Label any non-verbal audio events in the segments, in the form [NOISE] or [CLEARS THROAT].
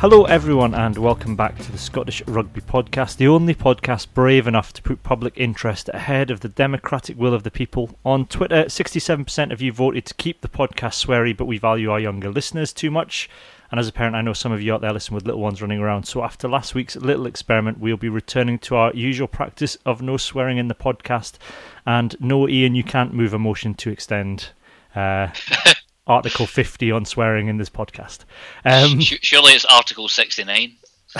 Hello, everyone, and welcome back to the Scottish Rugby Podcast, the only podcast brave enough to put public interest ahead of the democratic will of the people. On Twitter, 67% of you voted to keep the podcast sweary, but we value our younger listeners too much. And as a parent, I know some of you out there listen with little ones running around. So after last week's little experiment, we'll be returning to our usual practice of no swearing in the podcast. And no, Iain, you can't move a motion to extend. Uh, [LAUGHS] Article 50 on swearing in this podcast. Um, Surely it's Article 69. [LAUGHS]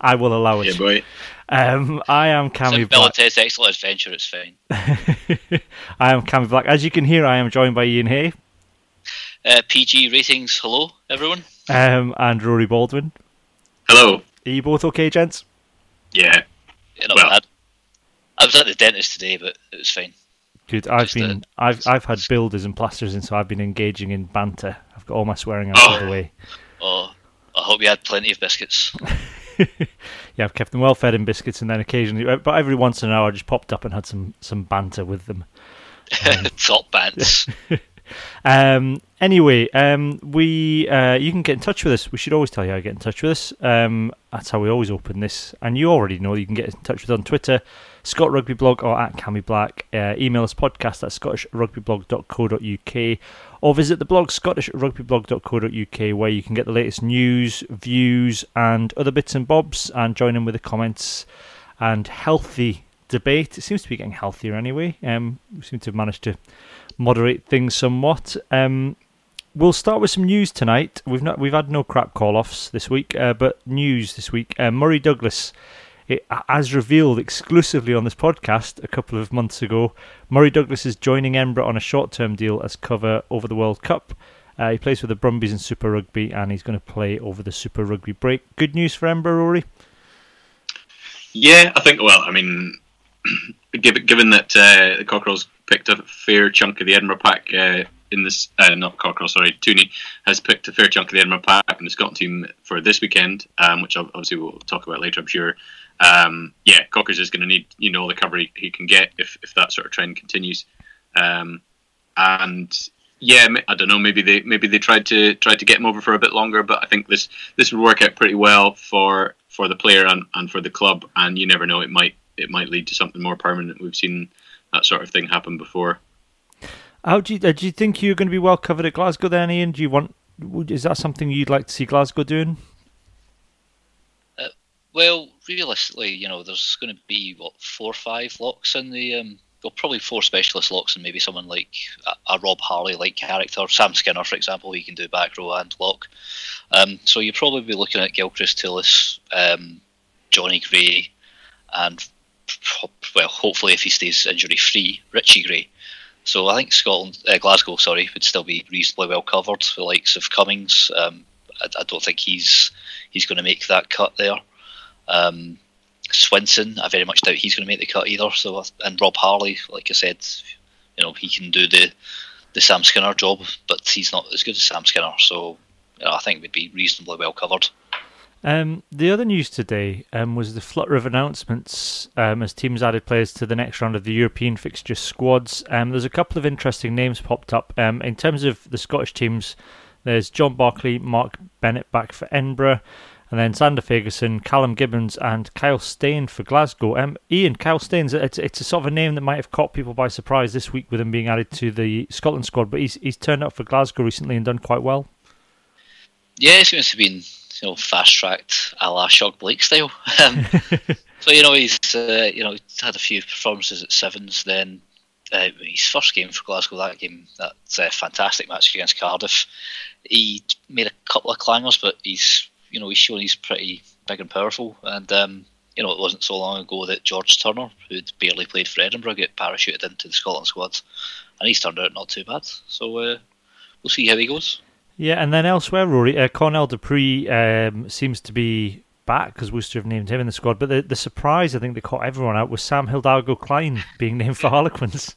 I will allow it. Yeah, boy. Um, I am Cammy It's Bill Black. Ted's Excellent Adventure, it's fine. [LAUGHS] I am Cammy Black. As you can hear, I am joined by Iain Hay Uh, PG ratings, hello, everyone. um, and Rory Baldwin. Hello. Are you both okay, gents? Yeah. Yeah, not Well- bad. I was at the dentist today, but it was fine. Good. I've Just been. I've I've had builders and plasters, and so I've been engaging in banter. I've got all my swearing out of the Oh. way. Oh, I hope you had plenty of biscuits. [LAUGHS] Yeah, I've kept them well fed in biscuits, and then occasionally, uh, but every once in an hour, I just popped up and had some some banter with them. [LAUGHS] Top bands. [LAUGHS] Um, anyway, um, we uh, you can get in touch with us. We should always tell you how to get in touch with us. Um, that's how we always open this, and you already know you can get in touch with us on Twitter, Scott Rugby Blog or at Cammy Black. Uh, email us podcast at scottishrugbyblog.co.uk or visit the blog scottishrugbyblog.co.uk where you can get the latest news, views, and other bits and bobs, and join in with the comments and healthy debate. It seems to be getting healthier anyway. Um, we seem to have managed to moderate things somewhat. Um, we'll start with some news tonight. We've not we've had no crap call offs this week, uh, but news this week. Uh, Murray Douglas, it, as revealed exclusively on this podcast a couple of months ago, Murray Douglas is joining Edinburgh on a short term deal as cover over the World Cup. Uh, he plays for the Brumbies in Super Rugby, and he's going to play over the Super Rugby break. Good news for Edinburgh, Rory. Yeah, I think. Well, I mean, [CLEARS THROAT] given that uh, the Cockerels picked a fair chunk of the Edinburgh pack uh, in this, uh, not Cockerill, sorry, Tooney has picked a fair chunk of the Edinburgh pack in the Scotland team for this weekend, um, which obviously we'll talk about later, I'm sure. Um, yeah, Cockers is going to need you know all the cover he, he can get if, if that sort of trend continues. Um, and yeah, I don't know. Maybe they maybe they tried to tried to get him over for a bit longer, but I think this this would work out pretty well for for the player and, and for the club. And you never know, it might it might lead to something more permanent. We've seen that sort of thing happen before. How do you, uh, do you think you're going to be well covered at Glasgow then, Iain? Do you want? Is that something you'd like to see Glasgow doing? Well, realistically, you know, there's going to be, what, four or five locks in the. Um, well, probably four specialist locks and maybe someone like a, a Rob Harley like character. Sam Skinner, for example, he can do back row and lock. Um, so you'll probably be looking at Gilchrist Toolis, um, Jonny Gray, and well, hopefully if he stays injury free, Richie Gray. So I think Scotland, uh, Glasgow, sorry, would still be reasonably well covered. The likes of Cummings, um, I, I don't think he's he's going to make that cut there. Um, Swinson, I very much doubt he's going to make the cut either. So and Rob Harley, like I said, you know he can do the the Sam Skinner job, but he's not as good as Sam Skinner. So you know, I think we'd be reasonably well covered. Um, the other news today um, was the flutter of announcements um, as teams added players to the next round of the European fixture squads. Um, there's a couple of interesting names popped up. Um, in terms of the Scottish teams, there's John Barclay, Mark Bennett back for Edinburgh, and then Sander Ferguson, Callum Gibbins, and Kyle Steyn for Glasgow. Um, Iain, Kyle Steyn's it's, it's a sort of a name that might have caught people by surprise this week with him being added to the Scotland squad, but he's he's turned up for Glasgow recently and done quite well. Yeah, it seems to be you know fast tracked a la Shock Blake style. [LAUGHS] Um, [LAUGHS] so you know he's uh, you know he's had a few performances at sevens. Then uh, his first game for Glasgow, that game, that's a fantastic match against Cardiff. He made a couple of clangers, but he's you know he's shown he's pretty big and powerful. And um, you know it wasn't so long ago that George Turner, who'd barely played for Edinburgh, get parachuted into the Scotland squad, and he's turned out not too bad. So uh, we'll see how he goes. Yeah, and then elsewhere, Rory, uh, Cornell du Preez um, seems to be back because Worcester have named him in the squad. But the, the surprise, I think, that caught everyone out was Sam Hidalgo-Clyne [LAUGHS] being named for Harlequins.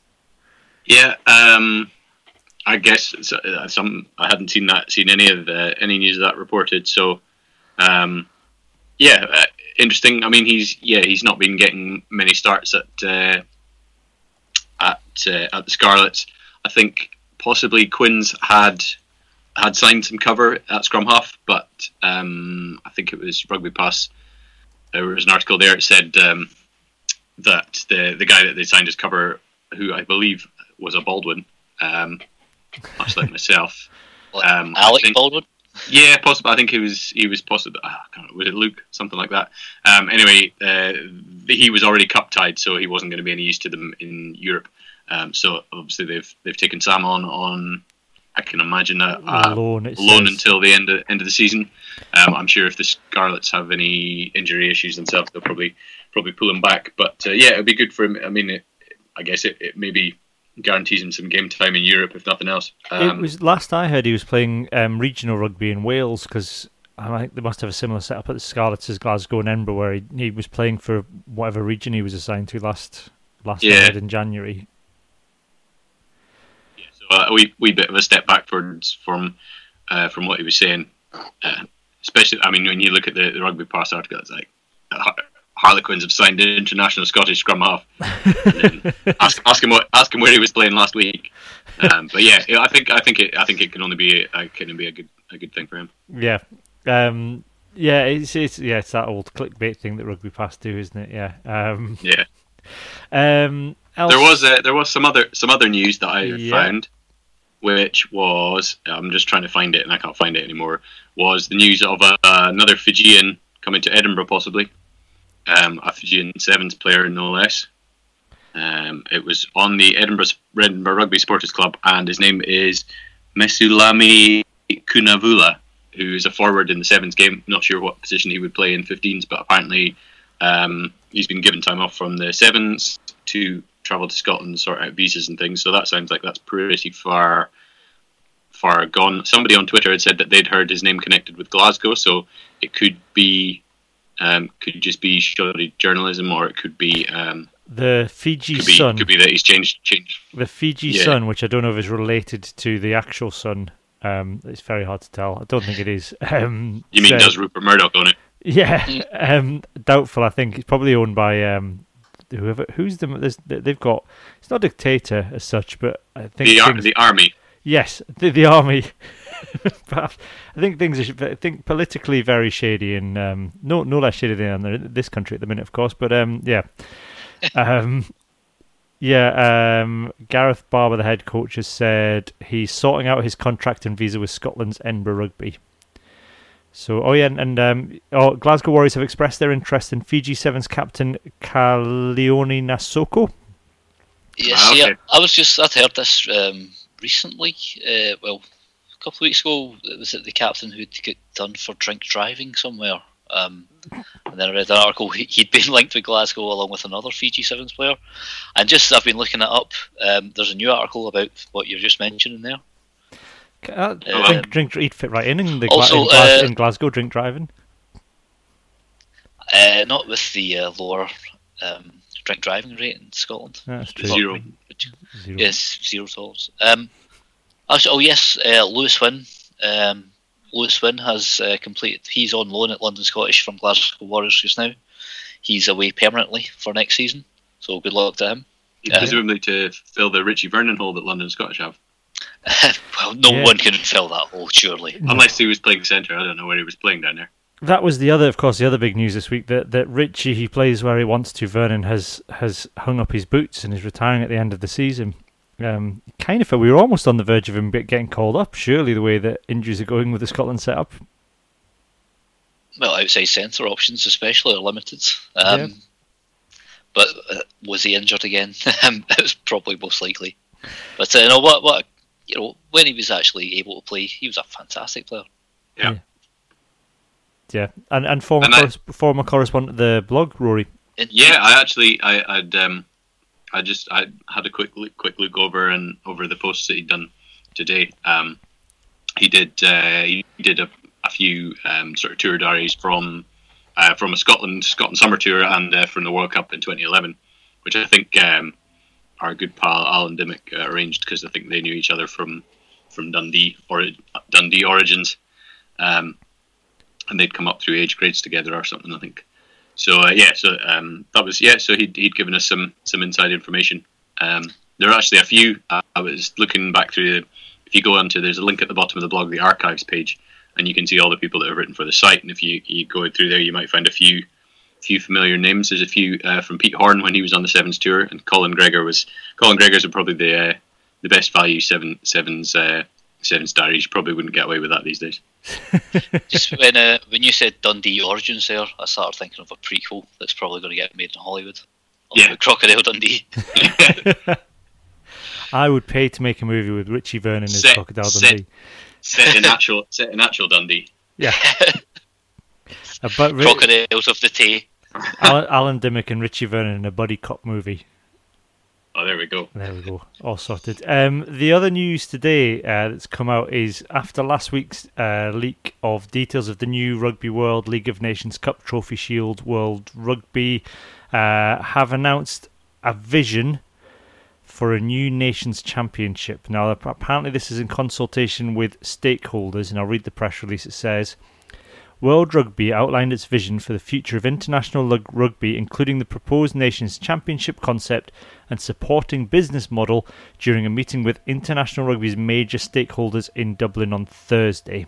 Yeah, um, I guess uh, some I hadn't seen that seen any of the, any news of that reported. So, um, yeah, uh, interesting. I mean, he's yeah he's not been getting many starts at uh, at uh, at the Scarlets. I think possibly Quins had had signed some cover at scrum half, but um, I think it was Rugby Pass. There was an article there. It said um, that the the guy that they signed as cover, who I believe was a Baldwin, um, [LAUGHS] much like myself. Um, Alec think- Baldwin. Yeah, possible. I think he was he was possible. I can't remember, was it Luke? Something like that. Um, anyway, uh, he was already cup tied, so he wasn't going to be any use to them in Europe. Um, so obviously they've they've taken Sam on on. I can imagine a, a loan. Loan until the end of end of the season. Um, I'm sure if the Scarlets have any injury issues themselves, they'll probably probably pull him back. But uh, yeah, it'd be good for him. I mean, it, I guess it, it maybe guarantees him some game time in Europe, if nothing else. Um, it was last I heard he was playing um, regional rugby in Wales because I think they must have a similar setup at the Scarlets as Glasgow and Edinburgh, where he, he was playing for whatever region he was assigned to last last I Yeah. in January. Yeah, So uh, a wee, wee bit of a step backwards from uh, from what he was saying. Uh, especially, I mean, when you look at the, the rugby pass article, it's like uh, Harlequins have signed an international Scottish scrum half. Ask, ask him what, ask him where he was playing last week. Um, but yeah, I think I think it I think it can only be a, can be a good a good thing for him. Yeah, um, yeah, it's, it's yeah, it's that old clickbait thing that rugby pass do, isn't it? Yeah. Um, Yeah. um, else- There was uh, there was some other some other news that I Yeah. found, which was I'm just trying to find it and I can't find it anymore. Was the news of uh, another Fijian coming to Edinburgh possibly, um, a Fijian sevens player no less. Um, it was on the Edinburgh Edinburgh Rugby Supporters Club, and his name is Mesulami Kunavula, who is a forward in the sevens game. Not sure what position he would play in 15s, but apparently um, he's been given time off from the sevens to travel to Scotland and sort out visas and things. So that sounds like that's pretty far far gone. Somebody on Twitter had said that they'd heard his name connected with Glasgow, so it could be um, could just be shoddy journalism, or it could be um, the Fiji could be Sun. could be that he's changed changed. The Fiji Yeah. Sun, which I don't know if is related to the actual Sun. Um, it's very hard to tell. I don't think it is. [LAUGHS] Um, You mean said- does Rupert Murdoch own it? Yeah, [LAUGHS] um, doubtful. I think it's probably owned by um, whoever. Who's the? They've got. It's not a dictator as such, but I think The ar- things- the army. yes, the, the army. [LAUGHS] [LAUGHS] But I think things are. I think politically very shady, and um, no, no less shady than in this country at the minute, of course. But um, yeah, um, yeah. Um, Gareth Baber, the head coach, has said he's sorting out his contract and visa with Scotland's Edinburgh Rugby. So, oh yeah, and, and um, oh, Glasgow Warriors have expressed their interest in Fiji Sevens captain Kalione Nasoko. Yes, yeah, Ah, okay. I, I was just I'd heard this um, recently. Uh, well, a couple of weeks ago, it was it the captain who'd get done for drink driving somewhere. Um, and then I read an article he- he'd been [LAUGHS] linked with Glasgow along with another Fiji Sevens player. And just as I've been looking it up. Um, there's a new article about what you're just mentioning there. Uh, Um, drink, drink, he'd fit right in in, the also, in, Glas- uh, in Glasgow. Drink driving. Uh, not with the uh, lower um, drink driving rate in Scotland. That's true. Zero. Zero. Yes, zero tolls. Um, also, oh yes, uh, Lewis Wynne. Um, Lewis Wynne has uh, completed. He's on loan at London Scottish from Glasgow Warriors just now. He's away permanently for next season. So good luck to him. Yeah. Presumably to fill the Richie Vernon hole that London Scottish have. [LAUGHS] well, no Yeah. one can fill that hole, surely. Unless he was playing centre. I don't know where he was playing down there. That was the other, of course, the other big news this week that that Richie he plays where he wants to. Vernon has has hung up his boots and is retiring at the end of the season. Um, kind of, we were almost on the verge of him getting called up. Surely, the way that injuries are going with the Scotland setup. Well, outside centre options, especially, are limited. Um, Yeah. But uh, was he injured again? [LAUGHS] Um, it was probably most likely. But uh, no, what what you know when he was actually able to play, he was a fantastic player. Yeah, Yeah, and and former And I- corres- former correspondent the blog, Rory. Yeah, I actually, I, I'd, um, I just, I had a quick, look, quick look over and over the posts that he'd done today. Um, he did, uh, he did a, a few um, sort of tour diaries from, uh, from a Scotland, Scotland summer tour and uh, from the World Cup in 2011, which I think um, our good pal Alan Dymock uh, arranged because I think they knew each other from, from Dundee or Dundee origins, um, and they'd come up through age grades together or something. I think. So uh, yeah, so um, that was yeah. So he'd, he'd given us some some inside information. Um, there are actually a few. Uh, I was looking back through the, if you go onto there's a link at the bottom of the blog, the archives page, and you can see all the people that have written for the site. And if you, you go through there, you might find a few few familiar names. There's a few uh, from Pete Horne when he was on the Sevens tour, and Colin Gregor was Colin Gregor's are probably the uh, the best value seven sevens uh, seven star. You probably wouldn't get away with that these days. [LAUGHS] Just when uh, when you said Dundee Origins there, I started thinking of a prequel that's probably going to get made in Hollywood. Yeah. Crocodile Dundee. [LAUGHS] I would pay to make a movie with Richie Vernon as Set- Crocodile set- Dundee. Set in [LAUGHS] actual set in actual Dundee. Yeah. Uh, but Ri- Crocodiles of the Tay. Alan, Alan Dymock and Richie Vernon in a buddy cop movie. Oh, there we go. There we go, all sorted. Um, the other news today uh, that's come out is after last week's uh, leak of details of the new Rugby World League of Nations Cup Trophy Shield World Rugby uh, have announced a vision for a new Nations Championship. Now, apparently, this is in consultation with stakeholders, and I'll read the press release. It says. World Rugby outlined its vision for the future of international rugby, including the proposed Nations Championship concept and supporting business model during a meeting with international rugby's major stakeholders in Dublin on Thursday.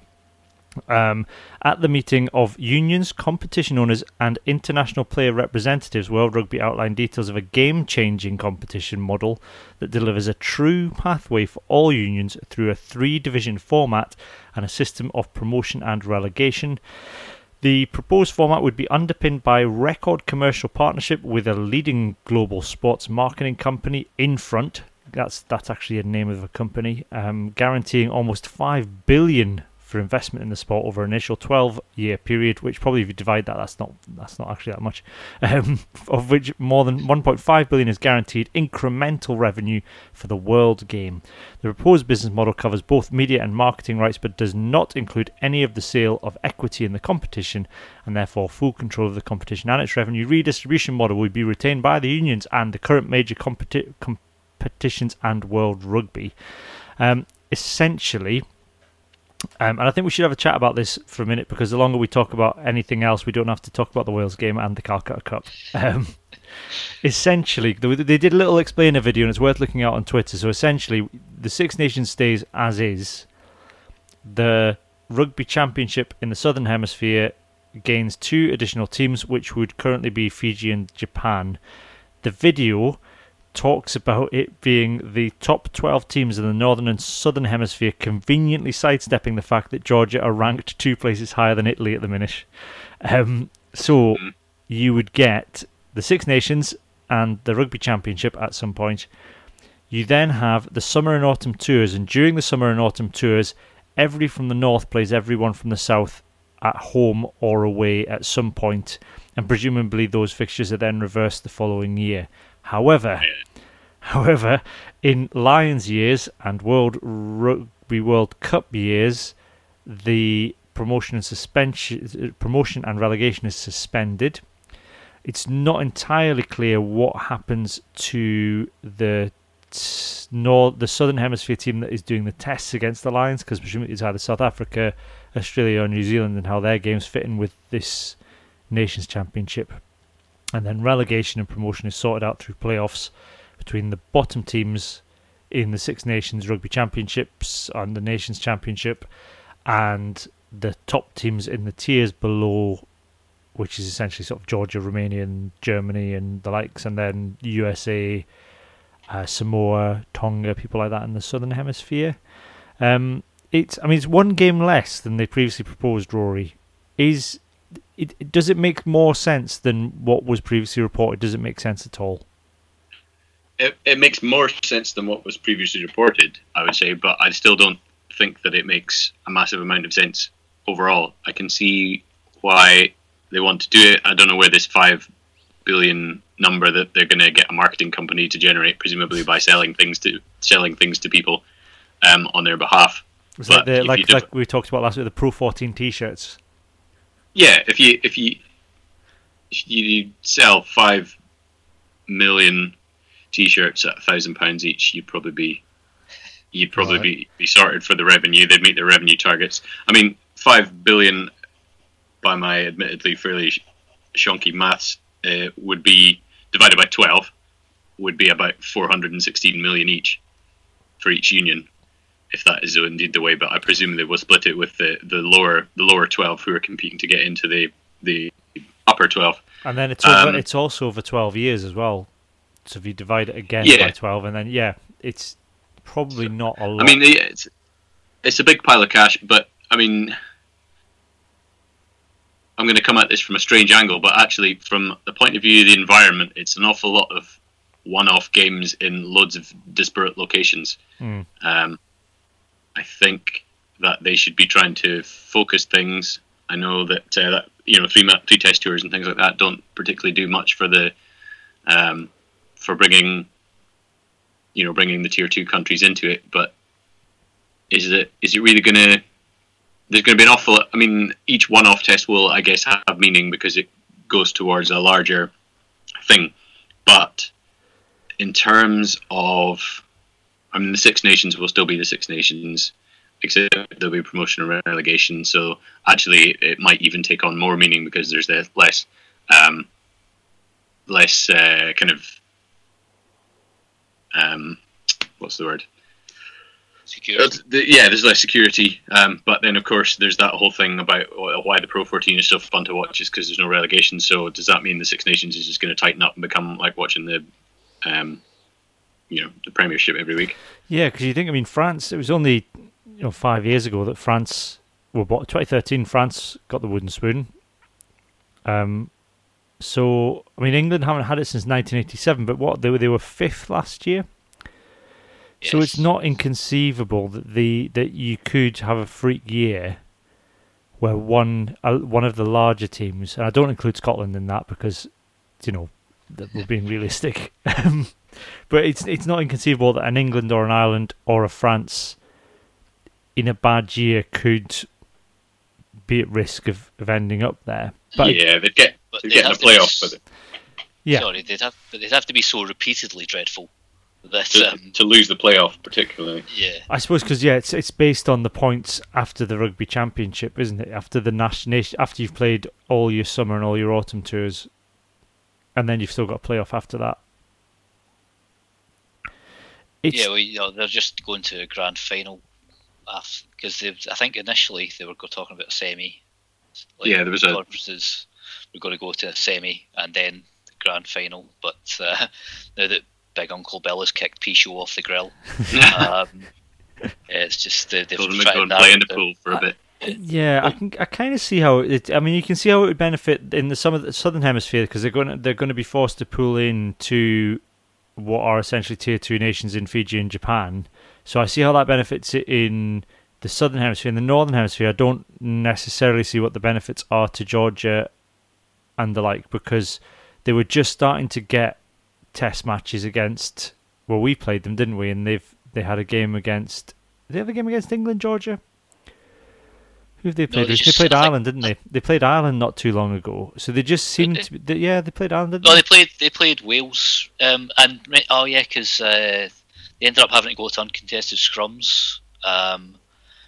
Um, at the meeting of unions, competition owners, and international player representatives, World Rugby outlined details of a game changing competition model that delivers a true pathway for all unions through a three division format and a system of promotion and relegation. The proposed format would be underpinned by record commercial partnership with a leading global sports marketing company, Infront. That's that's actually a name of a company, um, guaranteeing almost five billion for investment in the sport over an initial 12-year period. Which probably, if you divide that, that's not that's not actually that much. [LAUGHS] Um, of which more than 1.5 billion is guaranteed incremental revenue for the world game. The proposed business model covers both media and marketing rights, but does not include any of the sale of equity in the competition, and therefore full control of the competition and its revenue redistribution model would be retained by the unions and the current major competi- competitions and World Rugby. Um, essentially, um, and I think we should have a chat about this for a minute because the longer we talk about anything else, we don't have to talk about the Wales game and the Calcutta Cup. [LAUGHS] Um, essentially, they, they did a little explainer video, and it's worth looking out on Twitter. So essentially, the Six Nations stays as is. The Rugby Championship in the Southern Hemisphere gains two additional teams, which would currently be Fiji and Japan. The video talks about it being the top 12 teams in the northern and southern hemisphere conveniently sidestepping the fact that Georgia are ranked two places higher than Italy at the minute. Um, so you would get the Six Nations and the Rugby Championship at some point. You then have the summer and autumn tours, and during the summer and autumn tours, every from the north plays everyone from the south at home or away at some point, and presumably those fixtures are then reversed the following year. However, however, in Lions years and World Rugby World Cup years, the promotion and suspension, promotion and relegation is suspended. It's not entirely clear what happens to the t- nor the Southern Hemisphere team that is doing the tests against the Lions, because presumably it's either South Africa, Australia, or New Zealand, and how their games fit in with this Nations Championship and then relegation and promotion is sorted out through playoffs between the bottom teams in the Six Nations Rugby Championships and the Nations Championship, and the top teams in the tiers below, which is essentially sort of Georgia, Romania, and Germany, and the likes, and then USA, uh, Samoa, Tonga, people like that in the Southern Hemisphere. Um, it's, I mean, it's one game less than they previously proposed. Rory is it, it- does it make more sense than what was previously reported? Does it make sense at all? It, it makes more sense than what was previously reported, I would say, but I still don't think that it makes a massive amount of sense overall. I can see why they want to do it. I don't know where this five billion number that they're going to get a marketing company to generate, presumably by selling things to selling things to people um, on their behalf. It's But like the like like we talked about last week, the Pro 14 T-shirts. Yeah, if you if you if you sell five million t-shirts at a thousand pounds each, you'd probably be you'd probably Right. be, be sorted for the revenue. They'd meet their revenue targets. I mean, five billion by my admittedly fairly shonky maths uh, would be divided by twelve would be about four hundred and sixteen million each for each union. If that is indeed the way. But I presume they will split it with the, the lower the lower twelve who are competing to get into the the upper twelve. And then it's over, Um, it's also over twelve years as well. So if you divide it again Yeah. by twelve, and then yeah, it's probably not a lot. I mean, it's it's a big pile of cash, but I mean, I'm going to come at this from a strange angle, but actually, from the point of view of the environment, it's an awful lot of one-off games in loads of disparate locations. Mm. Um, I think that they should be trying to focus things. I know that uh, that you know three three test tours and things like that don't particularly do much for the um, for bringing you know bringing the tier two countries into it. But is it is it really going to? There's going to be an awful. I mean, each one-off test will, I guess, have meaning because it goes towards a larger thing. But in terms of, I mean, the Six Nations will still be the Six Nations, except there'll be promotion and relegation. So actually, it might even take on more meaning because there's less, um, less uh, kind of, um, what's the word? Security. Uh, the- yeah, there's less security, um, but then of course there's that whole thing about why the Pro 14 is so fun to watch is because there's no relegation. So does that mean the Six Nations is just going to tighten up and become like watching the, um, you know, the Premiership every week? Yeah, because you think, I mean, France. It was only you know five years ago that France were bought. 2013, France got the wooden spoon. Um, so I mean, England haven't had it since 1987. But what they were, they were fifth last year. So it's not inconceivable that the that you could have a freak year where one uh, one of the larger teams, and I don't include Scotland in that because you know that we're being realistic. [LAUGHS] But it's it's not inconceivable that an England or an Ireland or a France in a bad year could be at risk of, of ending up there. But yeah, they'd get they'd they'd get in a have to be playoff s- with it. yeah, Sorry, they'd have, but they'd have to be so repeatedly dreadful that To, um, to lose the playoff, particularly. yeah, I suppose because yeah, it's it's based on the points after the rugby championship, isn't it? After the national after you've played all your summer and all your autumn tours, and then you've still got a playoff after that. It's, yeah, well, you know, they're just going to a grand final because I think initially they were talking about a semi. Like Yeah, there was a- conferences. We're going to go to a semi and then the grand final. But uh, [LAUGHS] now that Big Uncle Bill has kicked Pichot off the grill, [LAUGHS] um, it's just uh, they've Told them to tried go and that play in the pool for a bit. Yeah, I can I kind of see how it. I mean, you can see how it would benefit in the some of the southern hemisphere because they're going to, they're going to be forced to pull in to what are essentially tier two nations in Fiji and Japan. So I see how that benefits it in the southern hemisphere. In the northern hemisphere, I don't necessarily see what the benefits are to Georgia and the like because they were just starting to get test matches against. Well, we played them, didn't we? And they've they had a game against. Did they have a game against England, Georgia? Who have they played? they they played Ireland, didn't they? They played Ireland not too long ago. So they just seemed they? to. Be, they, yeah, they played Ireland. Didn't No, they? they played they played Wales, um, and oh yeah, because uh, they ended up having to go to uncontested scrums. Um,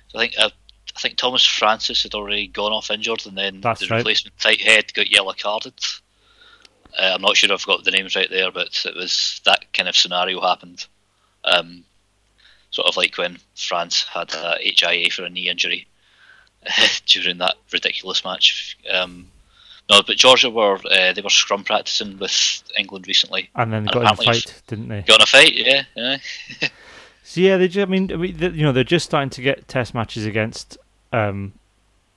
so I think uh, I think Thomas Francis had already gone off injured, and then That's the right. replacement tight head got yellow carded. Uh, I'm not sure I've got the names right there, but it was that kind of scenario happened. Um, sort of like when France had a HIA for a knee injury [LAUGHS] during that ridiculous match. Um, no, but Georgia were uh, they were scrum practicing with England recently. and then they and got in a fight, didn't they? Got in a fight, yeah, yeah. [LAUGHS] So yeah, they. Just, I mean, I mean, they- you know, they're just starting to get test matches against. Um,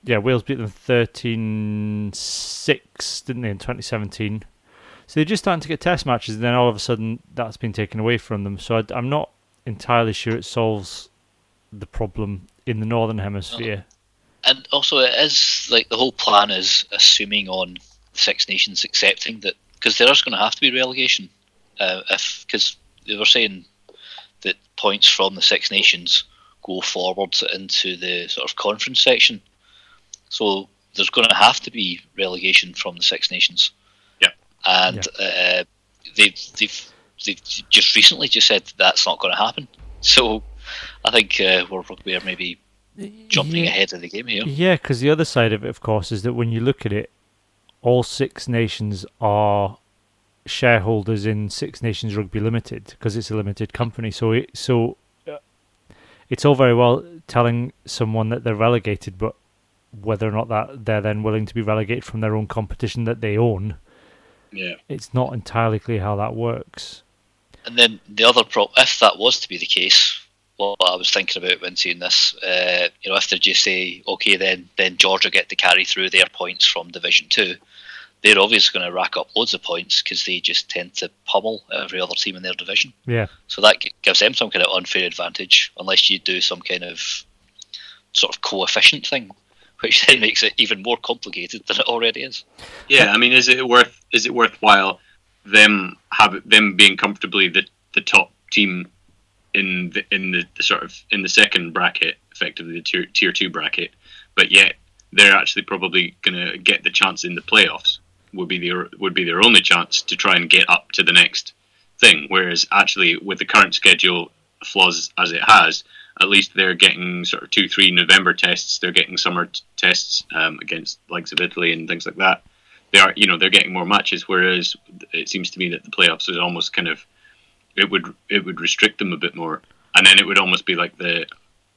yeah, Wales beat them 13-6, didn't they, in 2017? So they're just starting to get test matches, and then all of a sudden that's been taken away from them. So I, I'm not entirely sure it solves the problem in the northern hemisphere. And also, it is like the whole plan is assuming on Six Nations accepting that because there is going to have to be relegation. Uh, if because they were saying that points from the Six Nations go forward into the sort of conference section, so there's going to have to be relegation from the Six Nations. Yeah. and uh, they've they've they've just recently just said that's not going to happen. So I think uh, we're we're maybe jumping Yeah. ahead of the game here. Yeah, because the other side of it, of course, is that when you look at it, all Six Nations are shareholders in Six Nations Rugby Limited because it's a limited company. So, it, so uh, it's all very well telling someone that they're relegated, but whether or not that they're then willing to be relegated from their own competition that they own, Yeah. it's not entirely clear how that works. And then the other pro, if that was to be the case, what I was thinking about when seeing this, uh, you know, if they just say, okay, then then Georgia get to carry through their points from Division Two, they're obviously going to rack up loads of points because they just tend to pummel every other team in their division. Yeah, So that gives them some kind of unfair advantage, unless you do some kind of sort of coefficient thing, [LAUGHS] which then makes it even more complicated than it already is. Yeah, I mean, is it worth is it worthwhile them have them being comfortably the, the top team in the in the, sort of in the second bracket, effectively the tier tier two bracket, but yet they're actually probably going to get the chance in the playoffs. Would be their would be their only chance to try and get up to the next thing. Whereas actually, with the current schedule flaws as it has, at least they're getting sort of two, three November tests. They're getting summer t- tests um, against likes of Italy and things like that. They are, you know, they're getting more matches. Whereas it seems to me that the playoffs is almost kind of it would it would restrict them a bit more, and then it would almost be like the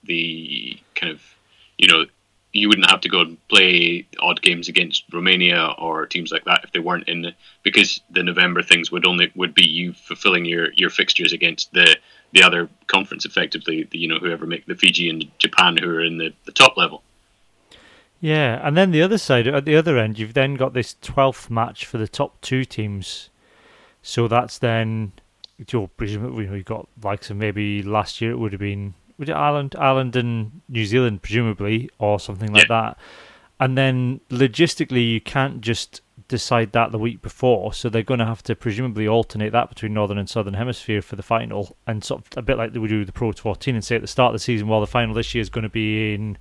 the kind of you know you wouldn't have to go and play odd games against Romania or teams like that if they weren't in the because the November things would only would be you fulfilling your your fixtures against the the other conference effectively the, you know whoever make the Fiji and Japan who are in the, the top level yeah, and then the other side, at the other end, you've then got this twelfth match for the top two teams. So that's then, know, presumably you've got likes of maybe last year it would have been would it Ireland, Ireland and New Zealand presumably, or something like that. And then logistically, you can't just decide that the week before, so they're going to have to presumably alternate that between northern and southern hemisphere for the final, and sort of a bit like they would do with the Pro 14, and say at the start of the season, well, the final this year is going to be in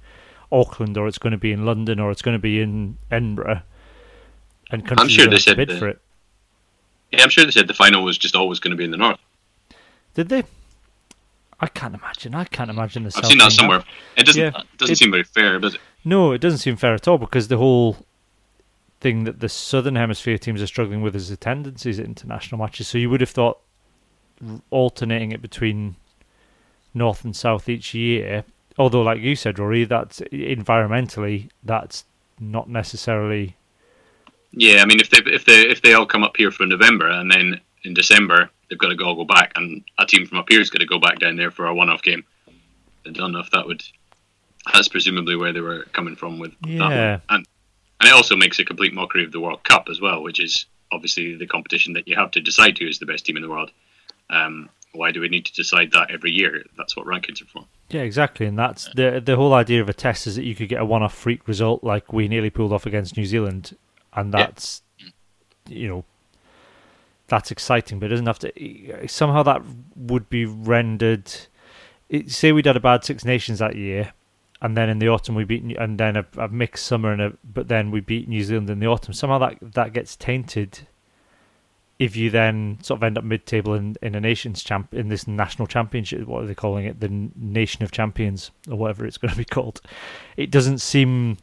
Auckland, or it's going to be in London, or it's going to be in Edinburgh, and countries sure they said bid the- for it. Yeah I'm sure they said the final was just always going to be in the north Did they? I can't imagine. I can't imagine the. I've South seen that somewhere it doesn't Yeah. doesn't It- seem very fair does it No, it doesn't seem fair at all because the whole thing that the southern hemisphere teams are struggling with is attendances at international matches. So you would have thought alternating it between north and south each year. Although, like you said, Rory, that's environmentally that's not necessarily. Yeah, I mean, if they if they if they all come up here for November and then in December they've got to all go back, and a team from up here is going to go back down there for a one-off game. I don't know if that would. That's presumably where they were coming from with that. Yeah. and and it also makes a complete mockery of the World Cup as well, which is obviously the competition that you have to decide who is the best team in the world. Um, why do we need to decide that every year? That's what rankings are for. Yeah, exactly, and that's the the whole idea of a test is that you could get a one-off freak result like we nearly pulled off against New Zealand, and Yeah. that's you know that's exciting, but it doesn't have to. Somehow that would be rendered. It, say we'd had a bad Six Nations that year, and then in the autumn we beat, and then a, a mixed summer, and a, but then we beat New Zealand in the autumn. Somehow that that gets tainted. If you then sort of end up mid-table in, in a nations champ in this national championship, what are they calling it? The Nation of Champions or whatever it's going [LAUGHS] to be called. It doesn't seem.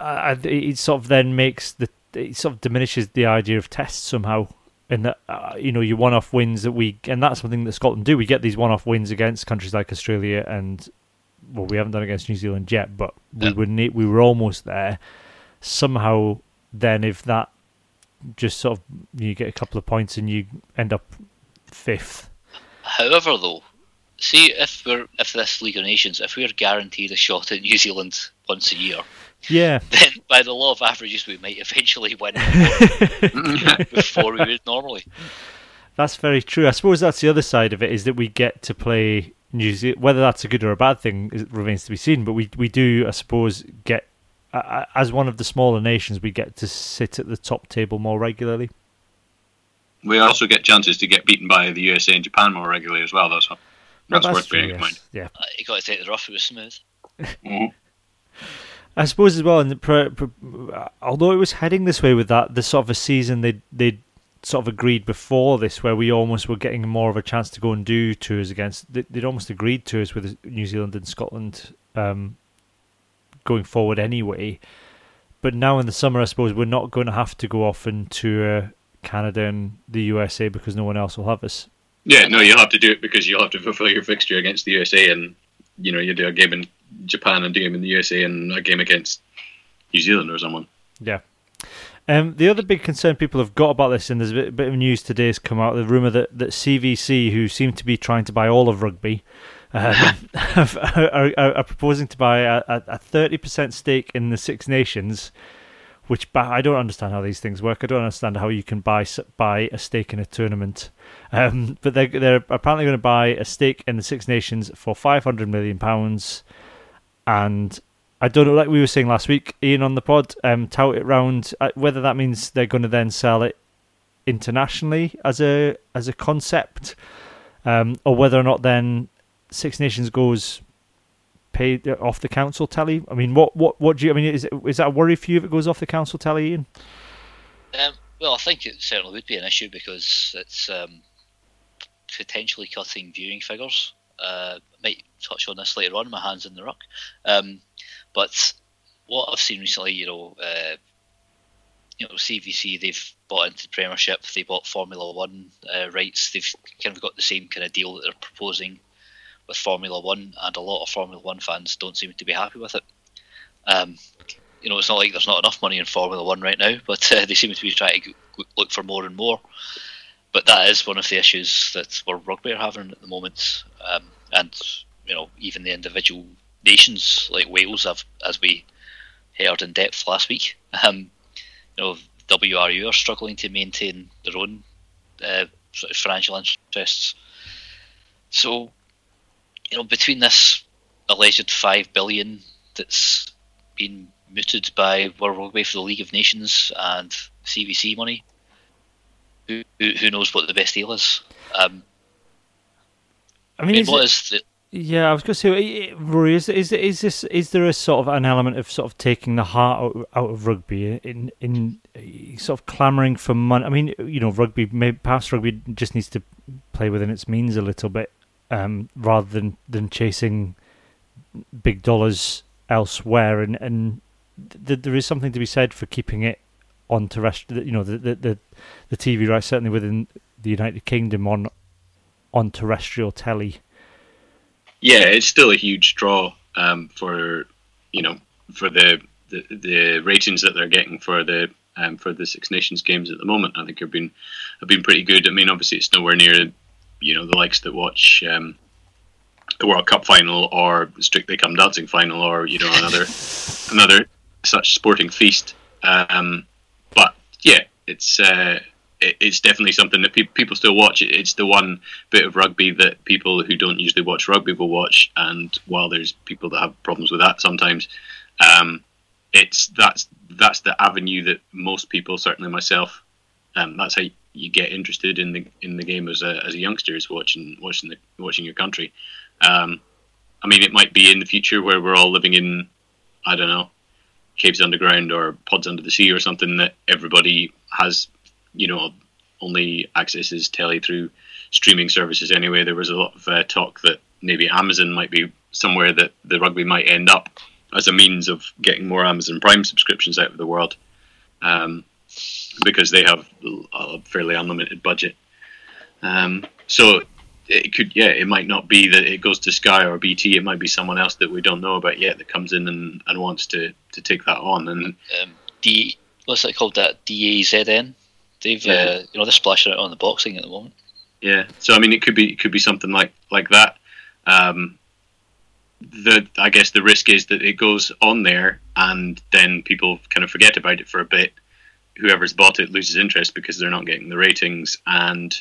I- It sort of then makes the it sort of diminishes the idea of tests somehow. In that uh, you know your one-off wins that we and that's something that Scotland do. We get these one-off wins against countries like Australia and well, we haven't done against New Zealand yet, but we Yeah. would need, we were almost there. Somehow, then if that just sort of you get a couple of points and you end up fifth. However, though, see if we're if this League of Nations, if we're guaranteed a shot at New Zealand once a year, Yeah, [LAUGHS] then by the law of averages, we might eventually win [LAUGHS] before we would normally. That's very true. I suppose that's the other side of it is that we get to play New Zealand. Whether that's a good or a bad thing is, remains to be seen. But we we do, I suppose, get uh, as one of the smaller nations, we get to sit at the top table more regularly. We also get chances to get beaten by the USA and Japan more regularly as well. Though, so that's, Well, worth true, bearing in yes. mind. Yeah, Uh, you got to take the rough; it was smooth. Mhm. I suppose as well. And although it was heading this way with that, the sort of a season they they sort of agreed before this, where we almost were getting more of a chance to go and do tours against. they- They'd almost agreed tours with New Zealand and Scotland um, going forward anyway. But now in the summer, I suppose we're not going to have to go off and tour Canada and the USA because no one else will have us. Yeah, no, you'll have to do it because you'll have to fulfill your fixture against the USA, and you know you do a game in Japan and do in the USA and a game against New Zealand or someone. Yeah. Um, the other big concern people have got about this, and there's a bit, bit of news today has come out, the rumour that, that CVC, who seem to be trying to buy all of rugby, um, [LAUGHS] are, are, are, proposing to buy a, a 30% stake in the Six Nations, which I don't understand how these things work. I don't understand how you can buy buy a stake in a tournament. Um, but they're, they're apparently going to buy a stake in the Six Nations for £500 million. And I don't know, like we were saying last week, Iain on the pod, um, tout it round uh, whether that means they're going to then sell it internationally as a as a concept, um, or whether or not then Six Nations goes paid off the council tally. I mean, what what what do you? I mean, is is that a worry for you if it goes off the council tally, Iain? Um, well, I think it certainly would be an issue because it's um, potentially cutting viewing figures. Uh, might touch on this later on. My hands in the ruck. Um, but what I've seen recently, you know, uh, you know, CVC they've bought into the Premiership, they bought Formula One uh, rights. They've kind of got the same kind of deal that they're proposing with Formula One, and a lot of Formula One fans don't seem to be happy with it. Um, you know, it's not like there's not enough money in Formula One right now, but uh, they seem to be trying to look for more and more. But that is one of the issues that we're rugby are having at the moment, um, and you know, even the individual nations like Wales have, as we heard in depth last week. [LAUGHS] Um, you know, WRU are struggling to maintain their own uh, sort of financial interests. So, you know, between this alleged five billion that's been mooted by World Rugby for the League of Nations and CVC money, who, who knows what the best deal is? Um, I mean, I mean what is the yeah, I was going to say, Rory, is, is is this is there a sort of an element of sort of taking the heart out, out of rugby in in sort of clamouring for money? I mean, you know, rugby, maybe past rugby just needs to play within its means a little bit, um, rather than than chasing big dollars elsewhere, and and th- there is something to be said for keeping it on terrestrial, you know, the the the, the TV rights certainly within the United Kingdom on on terrestrial telly yeah, it's still a huge draw um, for you know for the, the, the ratings that they're getting for the um, for the Six Nations games at the moment. I think have been have been pretty good. I mean, obviously it's nowhere near you know the likes that watch um, the World Cup final or Strictly Come Dancing final or you know another [LAUGHS] another such sporting feast. Um, but yeah, it's uh, it's definitely something that pe- people still watch. It's the one bit of rugby that people who don't usually watch rugby will watch. And while there's people that have problems with that sometimes, um, it's that's that's the avenue that most people, certainly myself, um, that's how you get interested in the in the game as a as a youngster is watching watching the watching your country. Um, I mean, it might be in the future where we're all living in, I don't know, caves underground or pods under the sea or something that everybody has you know only accesses telly through streaming services anyway. There was a lot of uh, talk that maybe Amazon might be somewhere that the rugby might end up as a means of getting more Amazon Prime subscriptions out of the world, um, because they have a fairly unlimited budget. Um, so it could, yeah, it might not be that it goes to Sky or BT. It might be someone else that we don't know about yet that comes in and, and wants to, to take that on. And um, D, what's it called? That DAZN They've yeah. uh, you know they're splashing it on the boxing at the moment. Yeah, so I mean it could be it could be something like like that. Um, the I guess the risk is that it goes on there and then people kind of forget about it for a bit. Whoever's bought it loses interest because they're not getting the ratings and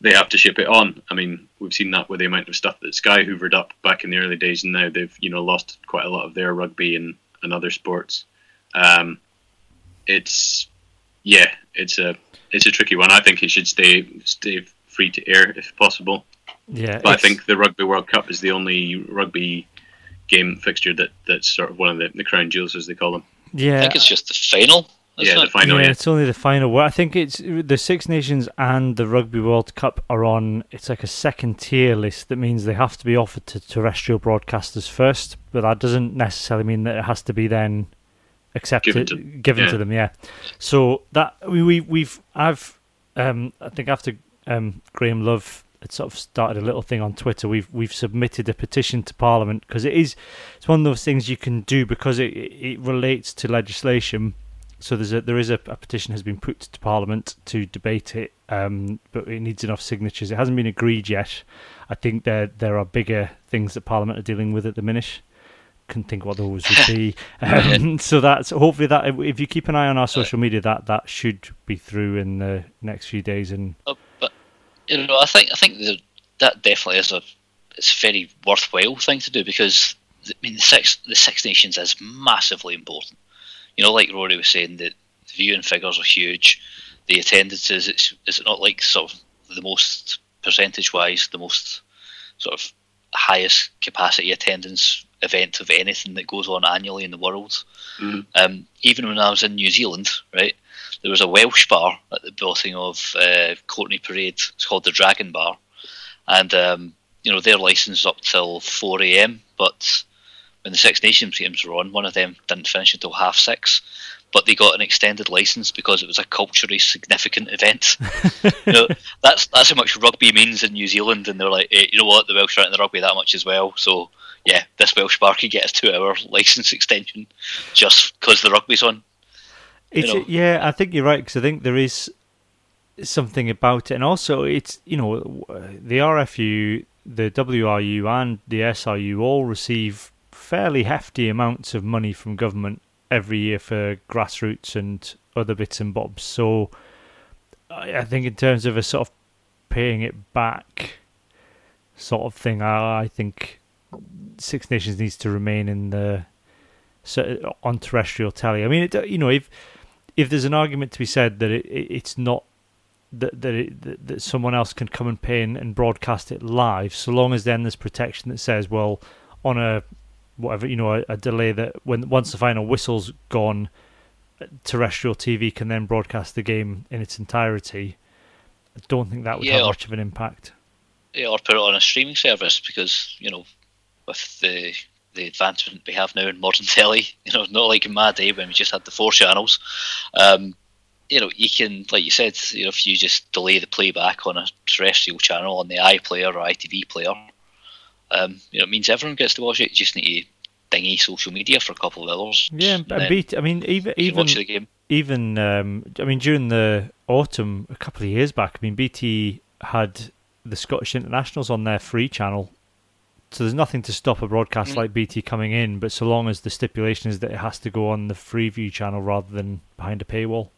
they have to ship it on. I mean, we've seen that with the amount of stuff that Sky hoovered up back in the early days, and now they've you know lost quite a lot of their rugby and, and other sports. Um, it's yeah, it's a it's a tricky one. I think it should stay stay free to air if possible. Yeah, but I think the Rugby World Cup is the only rugby game fixture that that's sort of one of the, the crown jewels as they call them. Yeah, I think it's just the final. Yeah, the final. Yeah, yeah, it's only the final. Well, I think it's the Six Nations and the Rugby World Cup are on. It's like a second tier list. That means they have to be offered to terrestrial broadcasters first, but that doesn't necessarily mean that it has to be then accepted given, to, given yeah. to them. Yeah. So that we, we we've I've um, I think after um, Graham Love had sort of started a little thing on Twitter. We've we've submitted a petition to Parliament because it is it's one of those things you can do because it it relates to legislation. So there's a there is a, a petition has been put to Parliament to debate it, um, but it needs enough signatures. It hasn't been agreed yet. I think there there are bigger things that Parliament are dealing with at the minute. Couldn't think what those would [LAUGHS] be. um, so that's hopefully that if you keep an eye on our social media, that that should be through in the next few days. And Uh, but you know, I think I think that that definitely is a it's a very worthwhile thing to do because I mean the six the Six Nations is massively important. You know, like Rory was saying, that the viewing figures are huge. The attendances, it's is it not like sort of the most percentage wise, the most sort of highest capacity attendance event of anything that goes on annually in the world. Mhm. Um, even when I was in New Zealand, right, there was a Welsh bar at the bottom of uh, Courtenay Parade. It's called the Dragon Bar, and um, you know they're licensed up till four a.m. But when the Six Nations games were on, one of them didn't finish until half six. But they got an extended license because it was a culturally significant event. [LAUGHS] you know, that's that's how much rugby means in New Zealand, and they're like, hey, you know what, the Welsh are into the rugby that much as well. So yeah, this Welsh bar could get a two-hour license extension just because the rugby's on. Yeah, I think you're right because I think there is something about it, and also it's you know the RFU, the WRU, and the SRU all receive fairly hefty amounts of money from government every year for grassroots and other bits and bobs. So I, I think in terms of a sort of paying it back sort of thing, I, I think Six Nations needs to remain in the so on terrestrial telly. I mean, it, you know, if if there's an argument to be said that it, it it's not that that, it, that that someone else can come and pay and, and broadcast it live, so long as then there's protection that says, well, on a whatever you know, a, a delay that when once the final whistle's gone, terrestrial TV can then broadcast the game in its entirety. I don't think that would Yeah, have or- much of an impact. Yeah, or put it on a streaming service because you know with the the advancement we have now in modern [LAUGHS] telly, you know, not like in my day when we just had the four channels. Um, you know, you can, like you said, you know, if you just delay the playback on a terrestrial channel on the iPlayer or ITV player, um, you know, it means everyone gets to watch it. You just need to dingy social media for a couple of hours. Yeah, and and then beat. I mean, even even watch the game. even um, I mean during the autumn a couple of years back, I mean BT had the Scottish Internationals on their free channel. So there's nothing to stop a broadcast Mm. like BT coming in, but so long as the stipulation is that it has to go on the Freeview channel rather than behind a paywall.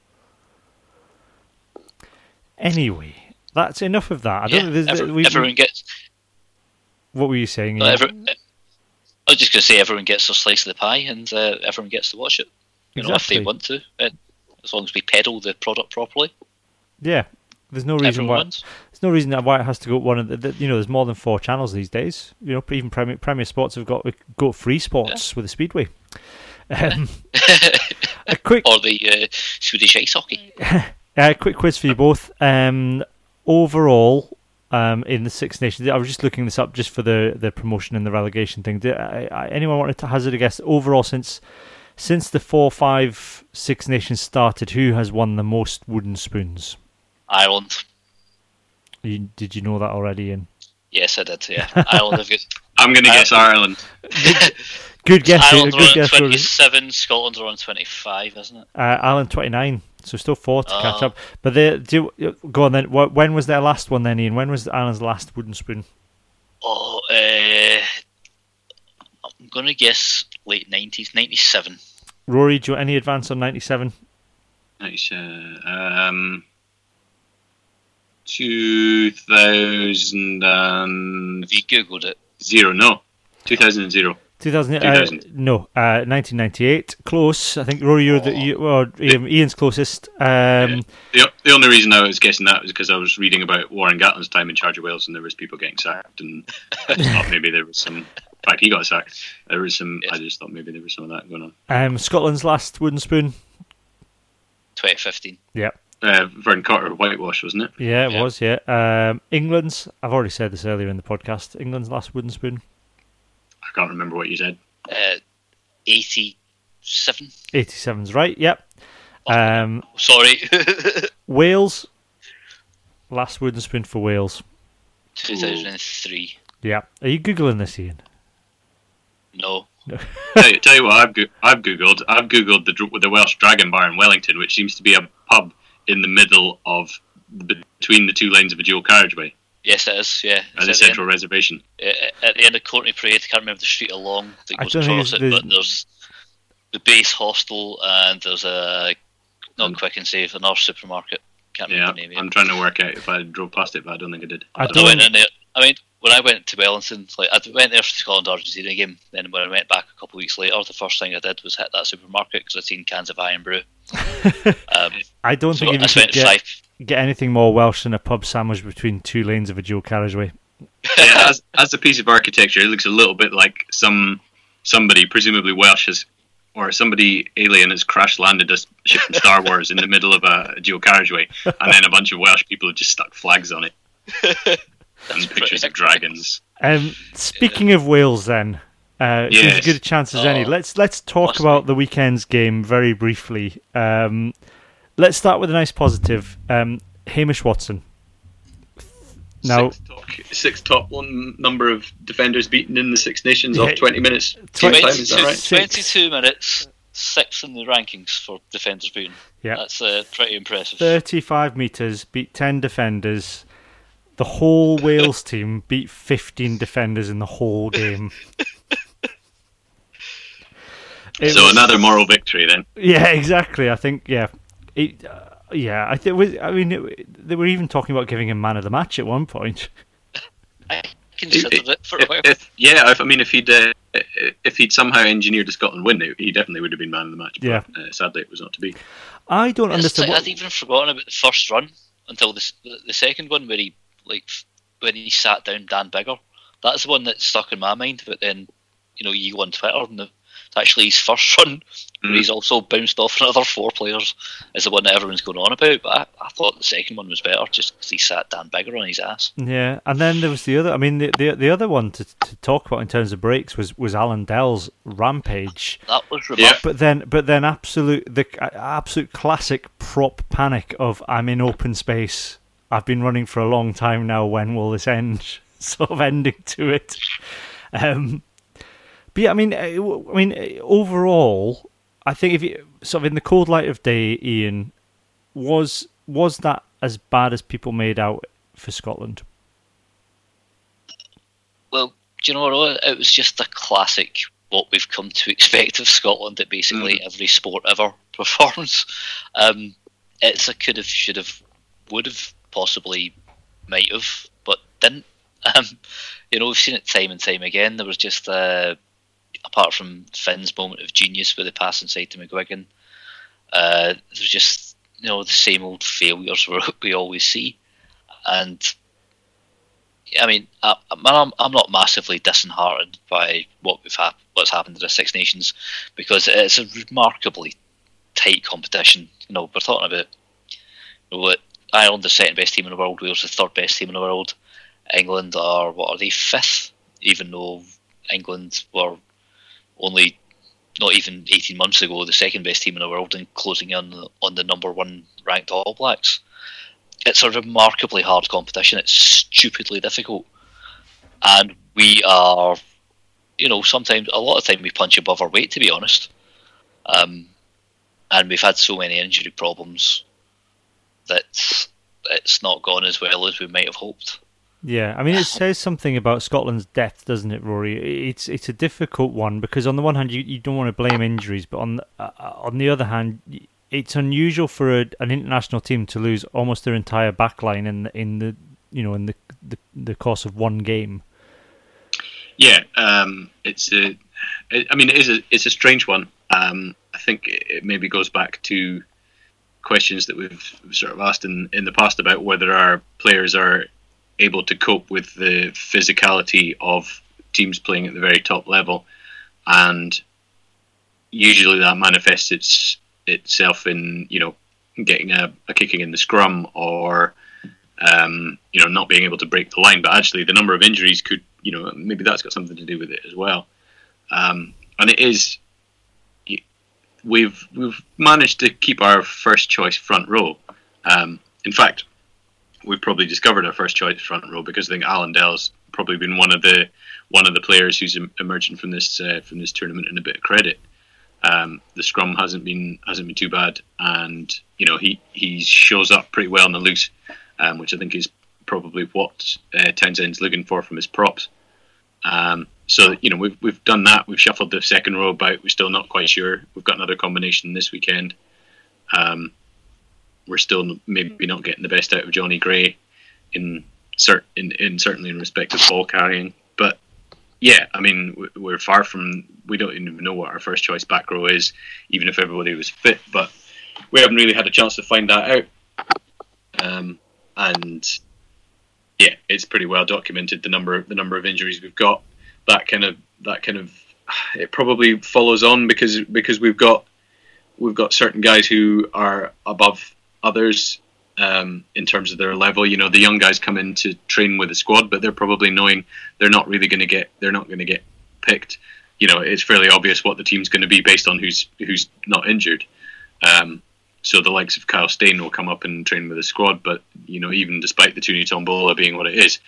Anyway, that's enough of that. I don't Yeah, think there's, every- we- everyone gets. what were you saying? Iain? every, I was just going to say everyone gets a slice of the pie, and uh, everyone gets to watch it. You know, if they want to, as long as we peddle the product properly, Yeah, there's no reason everyone why. wins. There's no reason why it has to go one of the, the. You know, there's more than four channels these days. You know, even Premier Premier Sports have got go free sports with the Speedway. Um, [LAUGHS] a quick or the uh, Swedish ice hockey. uh, [LAUGHS] quick quiz for you both. Um, overall, um, in the Six Nations, I was just looking this up just for the, the promotion and the relegation thing. Did I, I, anyone wanted to hazard a guess? Overall, since since the four, five, Six Nations started, who has won the most wooden spoons? Ireland. You, did you know that already? Iain? Yes, I did. Yeah, [LAUGHS] Ireland have got I'm going to Uh, guess Ireland. Good guess. Ireland good are on guess. Rory. twenty-seven. Scotland are on twenty-five, isn't it? Uh, Ireland 29, so still four to catch Oh. up. But they do go on then. When was their last one then, Iain? When was Ireland's last wooden spoon? Oh, uh, I'm going to guess late nineties, ninety-seven. Rory, do you want any advance on 97? Nice. Uh, um, 2000 and Have you googled it? zero. No, 2000 zero. 2000, uh, 2000. no, uh, 1998. Close. I think Rory, you're the you, well, Iain, Iain's closest. Um, The, the only reason I was guessing that was because I was reading about Warren Gatland's time in charge of Wales, and there was people getting sacked, and [LAUGHS] I thought maybe there was some. In fact, he got sacked. There was some. I just thought maybe there was some of that going on. um, Scotland's last wooden spoon. Twenty fifteen. Yeah, Uh, Vern Cotter whitewash, wasn't it? yeah, it Yeah. was. Yeah, um, England's. I've already said this earlier in the podcast. England's last wooden spoon. I can't remember what you said. Uh, Eighty-seven. 87's right. Yep. Um, Sorry. [LAUGHS] Wales. last wooden spoon for Wales? 2003. Yeah. Are you googling this, Iain? No. [LAUGHS] tell, you, tell you what, I've, go- I've googled. I've googled the the Welsh Dragon Bar in Wellington, which seems to be a pub in the middle of between the two lanes of a dual carriageway Yes, it is. Yeah. at It's the at, central reservation. the end, uh, at the end of Courtenay Parade, I can't remember the street along that goes across it, it's- but there's the base hostel and there's a not Mm. quick and safe another supermarket. Can't Yeah, remember the name. I'm yet. trying to work out if I drove past it, but I don't think I did. I I don't. went in there. I mean, when I went to Wellington, like I went there for the Scotland Argentina game. Then when I went back a couple of weeks later, the first thing I did was hit that supermarket because I'd seen cans of Irn-Bru. [LAUGHS] Um, I don't so think if you could get, five. get anything more Welsh than a pub sandwich between two lanes of a dual carriageway. [LAUGHS] yeah, as, as a piece of architecture, it looks a little bit like some somebody, presumably Welsh, has, or somebody alien has crash landed a ship from Star Wars in the middle of a, a dual carriageway, and then a bunch of Welsh people have just stuck flags on it [LAUGHS] and pictures of dragons. Um, speaking of Wales, then, uh, it's as good a chance as any. Oh, Let's let's talk must about the weekend's game very briefly. Um, let's start with a nice positive. Um, Hamish Watson. Now, six top, six top one number of defenders beaten in the Six Nations Yeah. off 20 minutes. Twenty- Time, is that right? Six. 22 minutes, sixth in the rankings for defenders being. Yeah. That's uh, pretty impressive. 35 metres, beat 10 defenders. The whole [LAUGHS] Wales team beat 15 defenders in the whole game. [LAUGHS] It So was- another moral victory then. Yeah, exactly. I think yeah, it, uh, yeah. I think was, I mean it, they were even talking about giving him man of the match at one point. I considered it for a If, while. if, yeah, if, I mean, if he'd uh, if he'd somehow engineered a Scotland win, he definitely would have been man of the match. But, Yeah. uh, sadly, it was not to be. I don't It's understand. like What, I'd even forgotten about the first run until the, the the second one where he like when he sat down Dan Biggar. That's the one that stuck in my mind. But then you know you go on Twitter and the, it's actually his first [LAUGHS] run where Mm. he's also bounced off another four players is the one that everyone's going on about. But I, I thought the second one was better just because he sat Dan Biggar on his ass. yeah, and then there was the other. I mean, the the, the other one to, to talk about in terms of breaks was was Allan Dell's rampage. That was Yeah. But then, but then, absolute the uh, absolute classic prop panic of I'm in open space. I've been running for a long time now. When will this end? [LAUGHS] Sort of ending to it. Um, but yeah, I mean, uh, I mean, uh, overall, I think if you sort of in the cold light of day, Iain was was that as bad as people made out for Scotland? Well, do you know what? It was just a classic what we've come to [LAUGHS] expect of Scotland at basically every sport ever [LAUGHS] performs. Um, it's a could have, should have, would have, possibly, might have, but didn't. [LAUGHS] Um, you know, we've seen it time and time again. There was just, uh, apart from Finn's moment of genius with the pass inside to McGuigan, uh, there was just, you know, the same old failures [LAUGHS] we always see. And I mean, I, I'm I'm not massively disheartened by what we've hap- what's happened to the Six Nations because it's a remarkably tight competition. You know, we're talking about you know, Ireland, the second best team in the world, Wales, the third best team in the world, England are what are they fifth? Even though England were only not even 18 months ago the second best team in the world and closing in on the number one ranked All Blacks it's a remarkably hard competition. It's stupidly difficult, and we are, you know, sometimes a lot of time we punch above our weight. To be honest, um, and we've had so many injury problems that it's not gone as well as we might have hoped. Yeah, I mean, it says something about Scotland's depth, doesn't it, Rory? It's it's a difficult one because on the one hand, you, you don't want to blame injuries, but on the, uh, on the other hand, it's unusual for a, an international team to lose almost their entire backline in the, in the you know in the, the the course of one game. Yeah, um, it's a. It, I mean, it is a. It's a strange one. Um, I think it maybe goes back to questions that we've sort of asked in in the past about whether our players are able to cope with the physicality of teams playing at the very top level, and usually that manifests its itself in you know getting a, a kicking in the scrum or um, you know not being able to break the line. But actually, the number of injuries could you know maybe that's got something to do with it as well. Um, and it is we've we've managed to keep our first choice front row. Um, in fact, we've probably discovered our first choice front row because I think Allan Dell's probably been one of the one of the players who's emerging from this uh, from this tournament in a bit of credit. Um, the scrum hasn't been hasn't been too bad, and you know he he shows up pretty well in the loose, um, which I think is probably what uh, Townsend's looking for from his props. Um, so you know we've we've done that. We've shuffled the second row about. We're still not quite sure. We've got another combination this weekend. Um, we're still maybe not getting the best out of Jonny Gray in cert in, in certainly in respect of ball carrying. But yeah, I mean we're far from we don't even know what our first choice back row is, even if everybody was fit. But we haven't really had a chance to find that out. Um, and yeah, it's pretty well documented the number the number of injuries we've got that kind of that kind of it probably follows on because because we've got we've got certain guys who are above others um, in terms of their level. You know, the young guys come in to train with the squad, but they're probably knowing they're not really going to get they're not going to get picked. You know, it's fairly obvious what the team's going to be based on who's who's not injured. Um, so the likes of Kyle Steyn will come up and train with the squad, but you know, even despite the Tooney Tombola being what it is,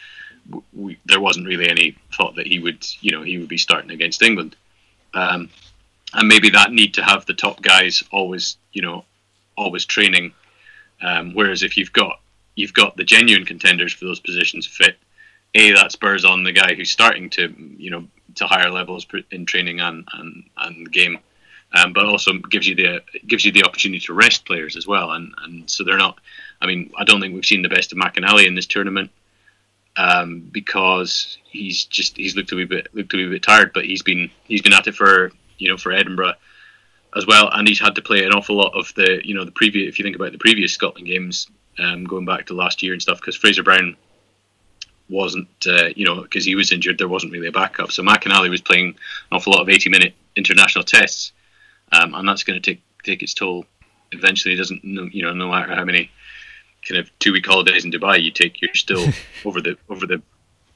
we, there wasn't really any thought that he would, you know, he would be starting against England. Um, and maybe that need to have the top guys always, you know, always training. Um, whereas if you've got you've got the genuine contenders for those positions fit, a that spurs on the guy who's starting to, you know, to higher levels in training and and, and the game. Um, but also gives you the gives you the opportunity to rest players as well, and, and so they're not. I mean, I don't think we've seen the best of McInally in this tournament um, because he's just he's looked a wee bit looked a wee bit tired, but he's been he's been at it for you know for Edinburgh as well, and he's had to play an awful lot of the you know the previous if you think about the previous Scotland games um, going back to last year and stuff because Fraser Brown wasn't uh, you know because he was injured there wasn't really a backup. So McInally was playing an awful lot of 80 minute international tests um, and that's going to take take its toll eventually. Doesn't you know no matter how many kind of two week holidays in Dubai you take, you're still [LAUGHS] over the over the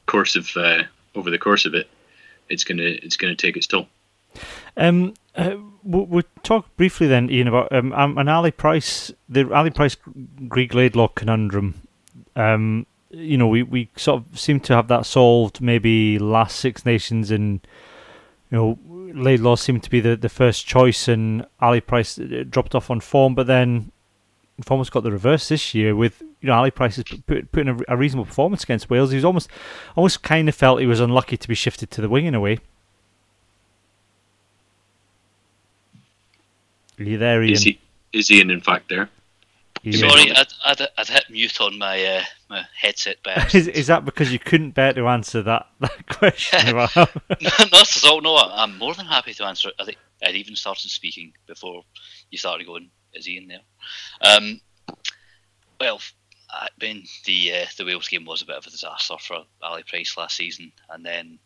course of uh, over the course of it, it's gonna it's gonna take its toll. Um, uh, we'll, we'll, talk briefly then, Iain, about um, um, an Ali Price, the Ali Price Greig Laidlaw conundrum. Um, you know, we, we sort of seem to have that solved maybe last Six Nations and, you know, Laidlaw seemed to be the, the first choice and Ali Price uh, dropped off on form, but then we've almost got the reverse this year with you know Ali Price put, putting a, a, reasonable performance against Wales. He was almost almost kind of felt he was unlucky to be shifted to the wing in a way. Are you there, Iain? Is he? Is Iain in fact there? Sorry, I'd, I'd, I'd, hit mute on my uh, my headset. [LAUGHS] is, is that because you couldn't bear to answer that, [LAUGHS] that question? [LAUGHS] Not at all. No, I'm more than happy to answer it. I think I'd even started speaking before you started going is Iain there? Um, well, I mean, the uh, the Wales game was a bit of a disaster for Ali Price last season, and then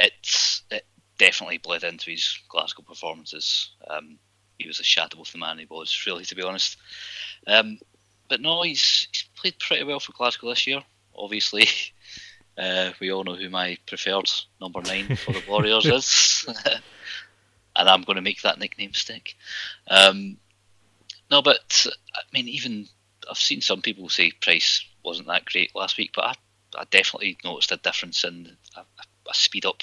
it's it definitely bled into his Glasgow performances. Um, he was a shadow of the man he was, really, to be honest. Um, but no, he's, he's played pretty well for Glasgow this year. Obviously, [LAUGHS] uh, we all know who my preferred number nine for the Warriors is, [LAUGHS] and I'm going to make that nickname stick. Um, no, but I mean, even I've seen some people say Price wasn't that great last week, but I, I definitely noticed a difference in a, a speed up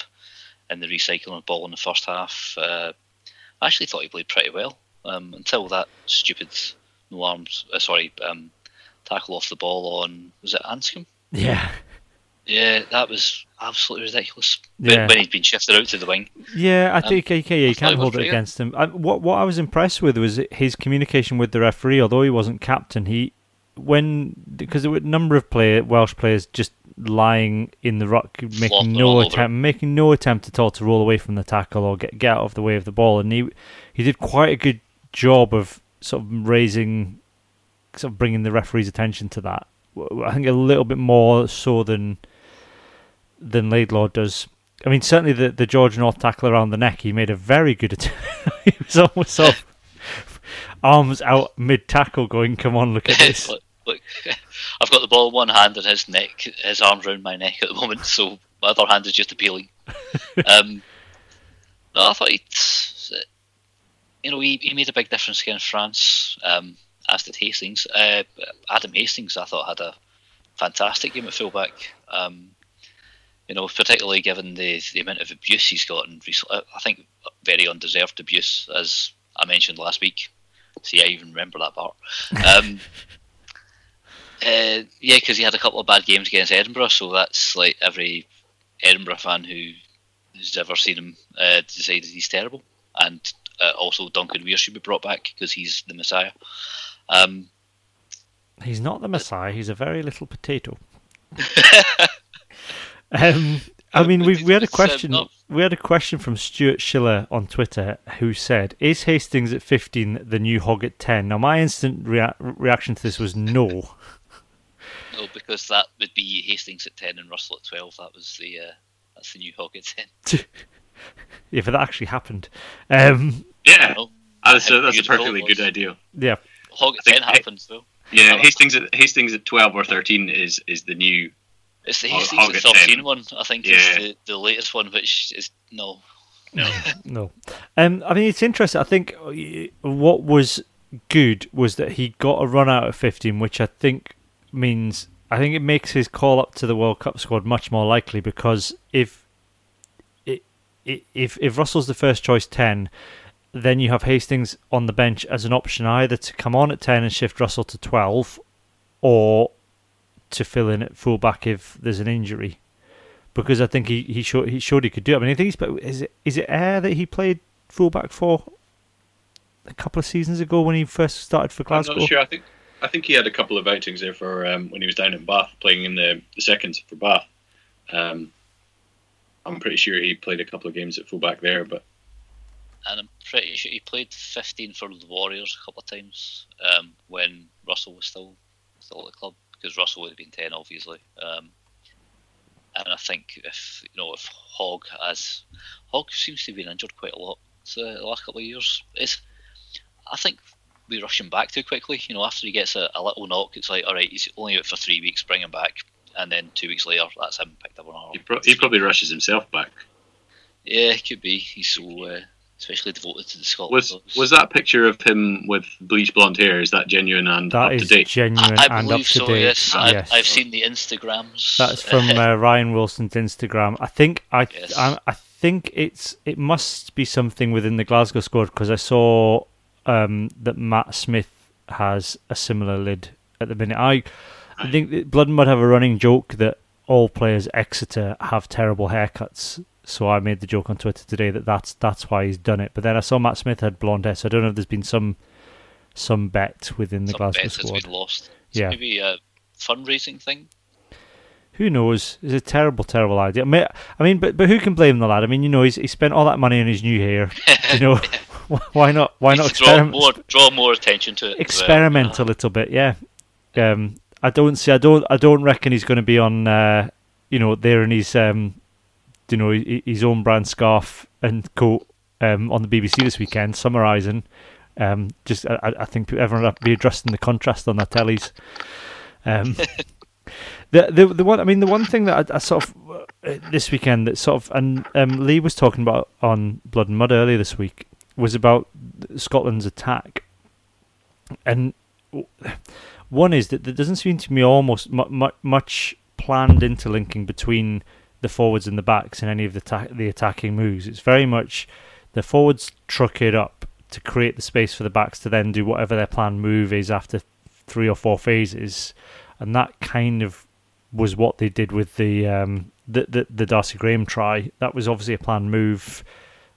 in the recycling of ball in the first half. Uh, I actually thought he played pretty well um, until that stupid no arms, uh, sorry, um, tackle off the ball on was it Anscombe? Yeah. Yeah, that was absolutely ridiculous. Yeah. When he'd been shifted out to the wing. Yeah, I think um, yeah, you can't hold it against him. I, what what I was impressed with was his communication with the referee. Although he wasn't captain, he when because there were a number of player Welsh players just lying in the ruck, making no attempt, making no attempt at all to roll away from the tackle or get get out of the way of the ball, and he he did quite a good job of sort of raising, sort of bringing the referee's attention to that. I think a little bit more so than than Laidlaw does. I mean, certainly the, the George North tackle around the neck, he made a very good attempt. [LAUGHS] he was almost sort of [LAUGHS] arms out mid tackle, going, "Come on, look at this." look, look, [LAUGHS] I've got the ball in one hand and his neck, his arms around my neck at the moment, so my other hand is just appealing. [LAUGHS] um, no, I thought he, you know, he, he made a big difference against France, um, as did Hastings. Uh, Adam Hastings, I thought had a fantastic game at fullback. Um, you know, particularly given the the amount of abuse he's gotten recently. I think very undeserved abuse, as I mentioned last week. See, I even remember that part. Um, [LAUGHS] uh, yeah, because he had a couple of bad games against Edinburgh, so that's like every Edinburgh fan who has ever seen him uh, decided he's terrible. And uh, also Duncan Weir should be brought back because he's the Messiah. Um, he's not the Messiah. He's a very little potato. [LAUGHS] um, I mean, we we had a [LAUGHS] question. We had a question from Stuart Schiller on Twitter who said, "Is Hastings at 15 the new Hogg at 10?" Now, my instant rea- reaction to this was no. No, because that would be Hastings at 10 and Russell at 12. That was the uh, that's the new Hogg at 10. [LAUGHS] yeah, but that actually happened. Um, yeah, that's a, that's a perfectly good idea. Yeah, Hogg at 10 happens though. Yeah, Hastings at Hastings at 12 or 13 is is the new it's the Hastings the 13 one, I think, yeah. is the, the latest one, which is no. No. [LAUGHS] no. Um, I mean, it's interesting. I think what was good was that he got a run out of 15, which I think means. I think it makes his call up to the World Cup squad much more likely because if it if if Russell's the first choice 10, then you have Hastings on the bench as an option either to come on at 10 and shift Russell to 12 or to fill in at fullback if there's an injury, because I think he he showed he showed he could do it. I mean, I think he's but is it is it Ayr that he played fullback for a couple of seasons ago when he first started for Glasgow? I'm not sure. I think I think he had a couple of outings there for um, when he was down in Bath playing in the, the seconds for Bath. Um, I'm pretty sure he played a couple of games at fullback there, but and I'm pretty sure he played 15 for the Warriors a couple of times um, when Russell was still still at the club because Russell would have been ten, obviously. Um, and I think if you know if Hogg as Hogg seems to have been injured quite a lot uh, the last couple of years. It's I think we rush him back too quickly. You know, after he gets a, a little knock, it's like all right, he's only out for three weeks, bring him back, and then two weeks later, that's him picked up on arm. He, pro- he probably rushes himself back. Yeah, it could be. He's so uh, especially devoted to the Scotland. Was was that picture of him with bleached blonde hair? Is that genuine and that up to date? genuine I, I and up to so, date. Yes. yes. I've, seen the Instagrams. That's from uh, [LAUGHS] Ryan Wilson's Instagram. I think I, yes. I, I think it's it must be something within the Glasgow squad because I saw um, that Matt Smith has a similar lid at the minute. I I think Blood and Mud have a running joke that all players Exeter have terrible haircuts so I made the joke on Twitter today that that's that's why he's done it. But then I saw Matt Smith had blonde hair, so I don't know if there's been some some bet within the some Glasgow bet squad. Been lost. It's yeah, maybe a fundraising thing. Who knows? It's a terrible, terrible idea. I mean, but but who can blame the lad? I mean, you know, he's he spent all that money on his new hair. you know, [LAUGHS] [LAUGHS] why not? Why not experiment? Draw more, draw more attention to it. Experiment well. a little bit, yeah. Um, I don't see. I don't. I don't reckon he's going to be on. Uh, you know, there in his um, you know his own brand scarf and coat um, on the BBC this weekend, summarising. Um, just I, I, think everyone will be addressing the contrast on their tellies. Um, [LAUGHS] the the the one I mean the one thing that I, I sort of uh, this weekend that sort of and um, Lee was talking about on Blood and Mud earlier this week was about Scotland's attack, and one is that there doesn't seem to be almost much planned interlinking between the forwards and the backs in any of the ta- the attacking moves. It's very much the forwards truck it up to create the space for the backs to then do whatever their planned move is after three or four phases, and that kind of was what they did with the um, the, the, the Darcy Graham try. That was obviously a planned move,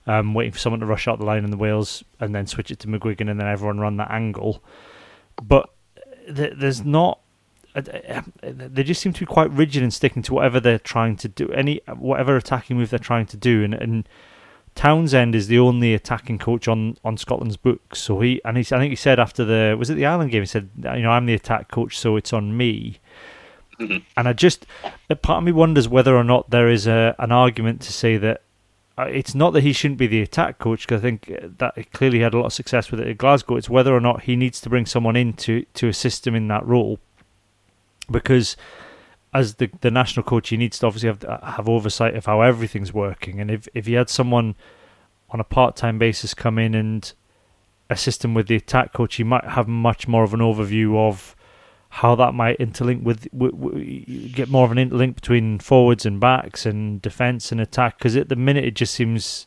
um, waiting for someone to rush out the line in the wheels and then switch it to McGuigan and then everyone run that angle. But th- there's not they just seem to be quite rigid in sticking to whatever they're trying to do, any whatever attacking move they're trying to do, and, and Townsend is the only attacking coach on, on Scotland's books. So he and he, I think he said after the was it the Ireland game, he said, you know, I'm the attack coach, so it's on me. Mm-hmm. And I just part of me wonders whether or not there is a an argument to say that uh, Uh, it's not that he shouldn't be the attack coach because I think that he clearly had a lot of success with it at Glasgow. It's whether or not he needs to bring someone in to, to assist him in that role because as the the national coach, he needs to obviously have uh, have oversight of how everything's working. And if if he had someone on a part time basis come in and assist him with the attack coach, he might have much more of an overview of how that might interlink with, get more of an interlink between forwards and backs and defence and attack. Because at the minute, it just seems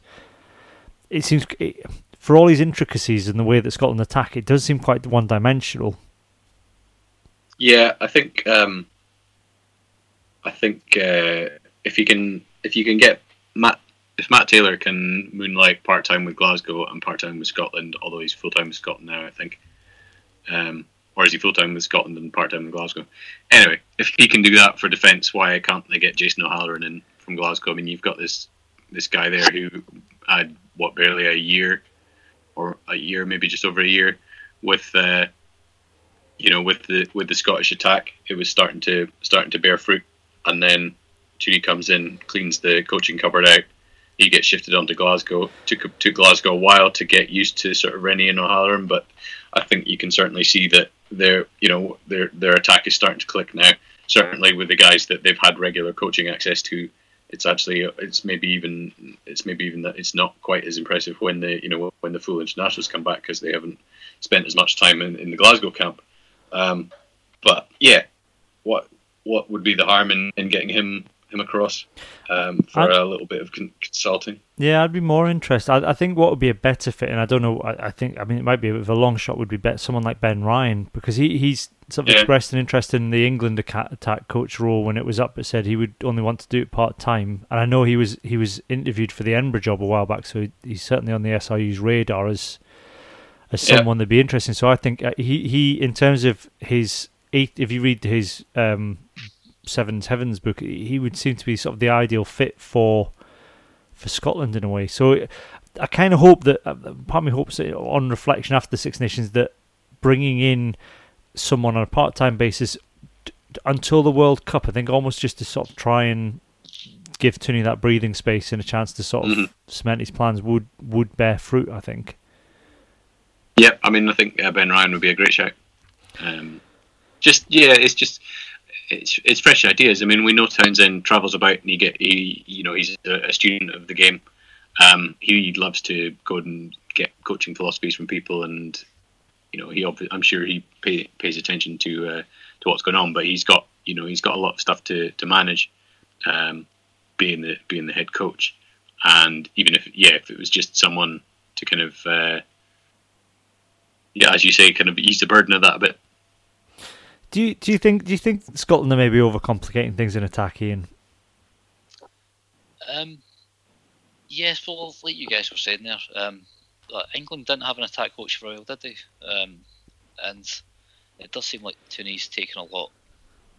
it seems it, for all these intricacies in the way that Scotland attack, it does seem quite one dimensional. Yeah, I think um, I think uh, if you can if you can get Matt if Matt Taylor can moonlight part time with Glasgow and part time with Scotland, although he's full time with Scotland now, I think. Um, or is he full time with Scotland and part time in Glasgow? Anyway, if he can do that for defence, why can't they get Jason O'Halloran in from Glasgow? I mean, you've got this this guy there who had what barely a year or a year, maybe just over a year with uh, you know with the with the Scottish attack. It was starting to starting to bear fruit, and then Tooney comes in, cleans the coaching cupboard out. He gets shifted onto Glasgow. Took took Glasgow a while to get used to sort of Rennie and O'Halloran, but I think you can certainly see that their you know their their attack is starting to click now. Certainly with the guys that they've had regular coaching access to, it's actually it's maybe even it's maybe even that it's not quite as impressive when the you know when the full internationals come back because they haven't spent as much time in, in the Glasgow camp. Um, but yeah, what what would be the harm in, in getting him him across um, for I'd, a little bit of consulting. Yeah, I'd be more interested. I, I, think what would be a better fit, and I don't know. I, I, think I mean it might be a bit of a long shot. Would be better someone like Ben Ryan because he he's sort of yeah. expressed an interest in the England attack coach role when it was up, but said he would only want to do it part time. And I know he was he was interviewed for the Edinburgh job a while back, so he's certainly on the SRU's radar as as someone yeah. that'd be interesting. So I think uh, he he in terms of his eight, if you read his um, Seven Heavens book, he would seem to be sort of the ideal fit for for Scotland in a way. So I kind of hope that uh, part of me hopes that on reflection after the Six Nations that bringing in someone on a part time basis until the World Cup, I think almost just to sort of try and give Tooney that breathing space and a chance to sort of mm-hmm. cement his plans would would bear fruit. I think. Yeah, I mean, I think uh, Ben Ryan would be a great shout. Um, just yeah, it's just it's it's fresh ideas. I mean, we know Townsend travels about and he get he you know he's a, a student of the game. Um, he loves to go and get coaching philosophies from people, and you know he I'm sure he pay, pays attention to uh, to what's going on. But he's got you know he's got a lot of stuff to to manage, um, being the being the head coach, and even if yeah if it was just someone to kind of uh, yeah as you say kind of ease the burden of that a bit do you do you think do you think Scotland are maybe overcomplicating things in attack, Iain? Um, yes, well, like you guys were saying there, um, England didn't have an attack coach for a while, did they? Um, and it does seem like Tooney's taken a lot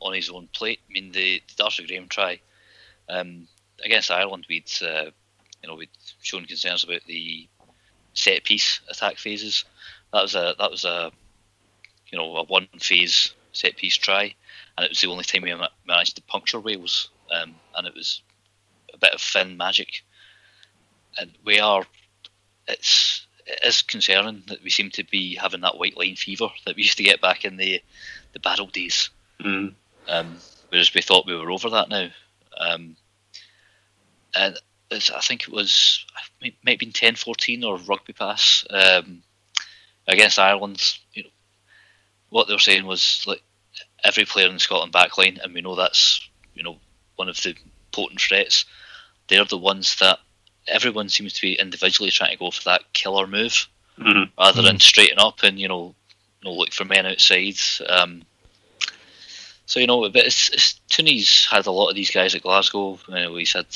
on his own plate. I mean, the, the Darcy Graham try um, against Ireland, we'd uh, you know we'd shown concerns about the set piece attack phases. That was a that was a you know a one phase set piece try, and it was the only time we managed to puncture Wales, um, and it was a bit of Finn magic. And we are, it's it is concerning that we seem to be having that white line fever that we used to get back in the the battle days. Mm. Um, whereas we thought we were over that now. Um, and I think it was it might have been 10-14 or rugby pass um, against Ireland. You know, what they were saying was like every player in the Scotland backline, and we know that's you know one of the potent threats. They're the ones that everyone seems to be individually trying to go for that killer move mm-hmm. rather mm-hmm. than straighten up and you know, you know look for men outside. Um, so you know, but it's, it's Tooney's had a lot of these guys at Glasgow. You know, he's had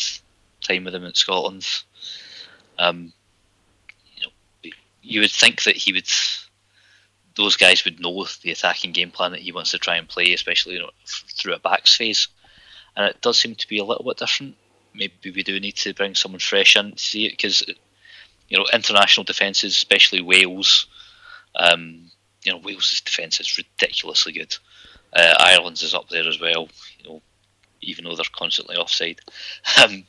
time with them in Scotland. Um, you know, you would think that he would those guys would know the attacking game plan that he wants to try and play, especially you know, through a backs phase. And it does seem to be a little bit different. Maybe we do need to bring someone fresh in to see it because, you know, international defences, especially Wales, um, you know, Wales' defence is ridiculously good. Uh, Ireland's is up there as well, you know, even though they're constantly offside. [LAUGHS] Um,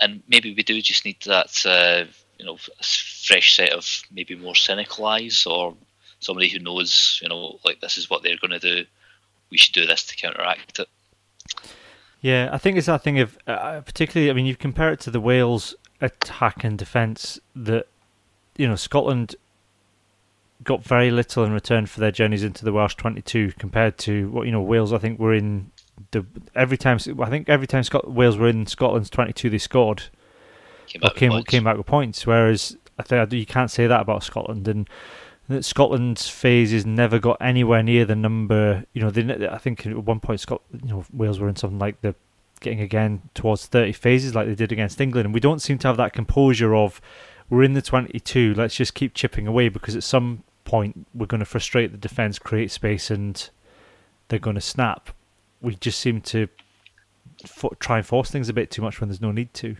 and maybe we do just need that, uh, you know, fresh set of maybe more cynical eyes or somebody who knows, you know, like this is what they're going to do. We should do this to counteract it. Yeah, I think it's that thing of uh, particularly. I mean, you compare it to the Wales attack and defence that you know Scotland got very little in return for their journeys into the Welsh 22 compared to what you know Wales. I think were in the every time I think every time Scot- Wales were in Scotland's 22 they scored Came or came came back with points. Whereas I think you can't say that about Scotland and. That Scotland's phases never got anywhere near the number. You know, they, I think at one point, Scot, you know, Wales were in something like the getting again towards thirty phases, like they did against England, and we don't seem to have that composure of we're in the twenty-two. Let's just keep chipping away because at some point we're going to frustrate the defence, create space, and they're going to snap. We just seem to fo- try and force things a bit too much when there's no need to.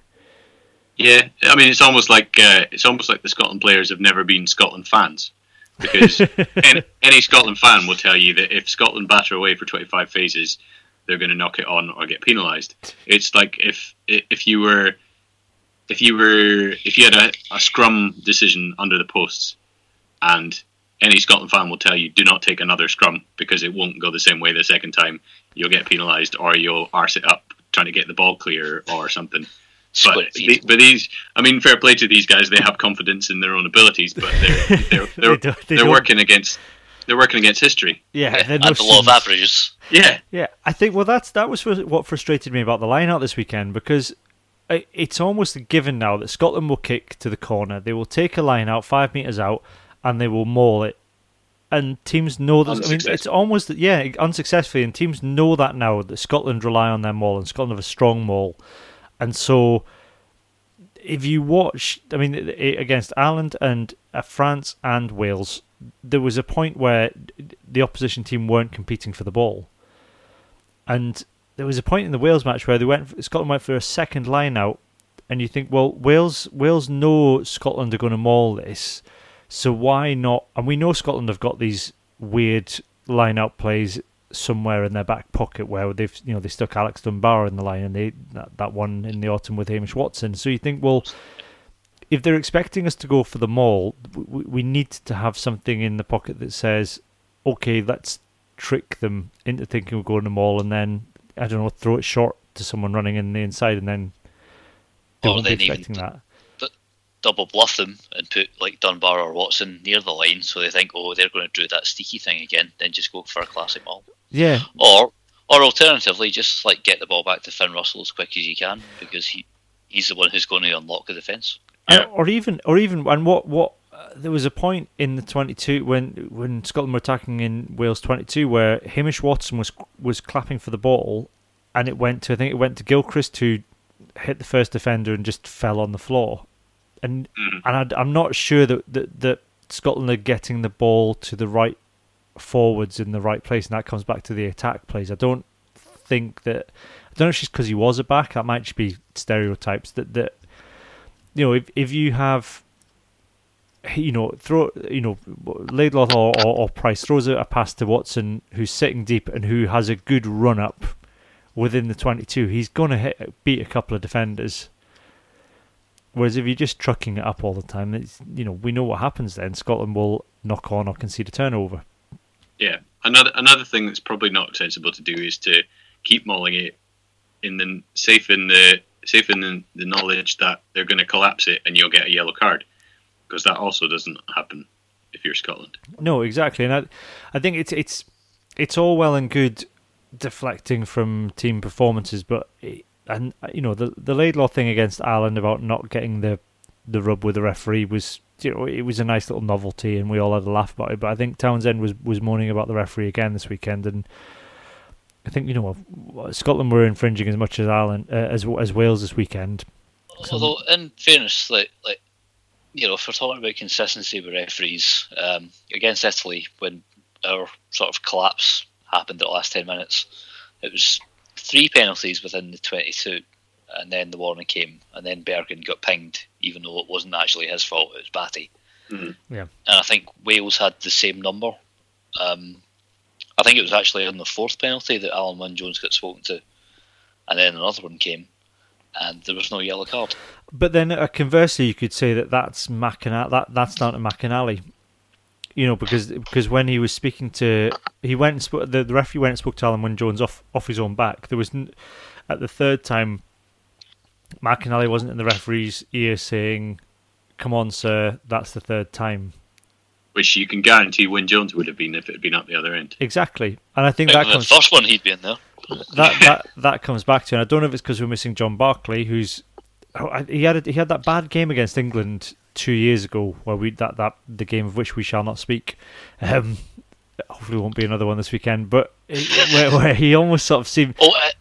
Yeah, I mean, it's almost like uh, it's almost like the Scotland players have never been Scotland fans, because [LAUGHS] any, any Scotland fan will tell you that if Scotland batter away for 25 phases, they're going to knock it on or get penalised. It's like if if you were if you were if you had a, a scrum decision under the posts, and any Scotland fan will tell you do not take another scrum because it won't go the same way the second time. You'll get penalised or you'll arse it up trying to get the ball clear or something. Split But, the- but these, I mean, fair play to these guys. They have confidence in their own abilities, but they're [LAUGHS] they're They they're, don't- they they're don't- working against they're working against history. Yeah, they're and no the law of averages. Yeah, Yeah, I think well that's that was what frustrated me about the line out this weekend because it's almost a given now that Scotland will kick to the corner. They will take a line out five meters out and they will maul it. And teams know that. I mean, it's almost yeah, unsuccessfully, and teams know that now that Scotland rely on their maul and Scotland have a strong maul, and so if you watch, I mean, against Ireland and uh, France and Wales, there was a point where the opposition team weren't competing for the ball, and there was a point in the Wales match where they went, Scotland went for a second line out, and you think, well, Wales, Wales know Scotland are going to maul this, so why not? And we know Scotland have got these weird line out plays somewhere in their back pocket where they've you know they stuck Alex Dunbar in the line and they that, that one in the autumn with Hamish Watson. So you think, well, if they're expecting us to go for the maul, we, we need to have something in the pocket that says, okay, let's trick them into thinking we're going to maul and then I don't know, throw it short to someone running in the inside, and then they Or won't be then even expecting that. double bluff them and put like Dunbar or Watson near the line so they think, oh, they're going to do that sticky thing again, then just go for a classic maul. Yeah, Or or alternatively, just like get the ball back to Finn Russell as quick as you can because he he's the one who's going to unlock the defence. Yeah. Or even, or even, and what, what? Uh, there was a point in the twenty-two when when Scotland were attacking in Wales twenty-two where Hamish Watson was was clapping for the ball, and it went to I think it went to Gilchrist who hit the first defender and just fell on the floor, and Mhm. and I, I'm not sure that, that that Scotland are getting the ball to the right forwards in the right place, and that comes back to the attack plays. I don't think that I don't know if it's because he was a back. That might just be stereotypes. That that you know, if if you have, you know, throw you know, Laidlaw or, or, or Price throws a, a pass to Watson, who's sitting deep and who has a good run up within the twenty-two, he's going to hit beat a couple of defenders. Whereas if you're just trucking it up all the time, it's you know we know what happens. Then Scotland will knock on or concede a turnover. Yeah. Another another thing that's probably not sensible to do is to keep mauling it in the safe in the safe in the, the knowledge that they're going to collapse it and you'll get a yellow card because that also doesn't happen if you're Scotland. No, exactly, and I, I think it's it's it's all well and good deflecting from team performances, but it, and you know the the Laidlaw thing against Ireland about not getting the the rub with the referee was you know it was a nice little novelty, and we all had a laugh about it. But I think Townsend was was moaning about the referee again this weekend, and I think you know Scotland were infringing as much as Ireland uh, as as Wales this weekend. Although, in fairness, like like you know, if we're talking about consistency with referees um, against Italy, when our sort of collapse happened at the last ten minutes, it was three penalties within the twenty-two, and then the warning came, and then Berghan got pinged, even though it wasn't actually his fault; it was Bhatti. Mhm. Yeah. and I think Wales had the same number. Um, I think it was actually on the fourth penalty that Alun Wyn Jones got spoken to, and then another one came, and there was no yellow card. But then, uh, conversely, you could say that that's McInally. That that's down to McInally. You know, because because when he was speaking to, he went and spoke, the, the referee went and spoke to Alun Wyn Jones off off his own back. There was n- at the third time, McInally wasn't in the referee's ear saying, "Come on, sir, that's the third time." which you can guarantee Wyn Jones would have been if it had been up the other end. Exactly, and I think Out that of the first one, he'd be in there. [LAUGHS] that that that comes back to, and I don't know if it's because we're missing John Barclay, who's oh, he had a, he had that bad game against England two years ago, where we that that the game of which we shall not speak. Um, hopefully, won't be another one this weekend, but it- where, where he almost sort of seemed Oh, uh, s-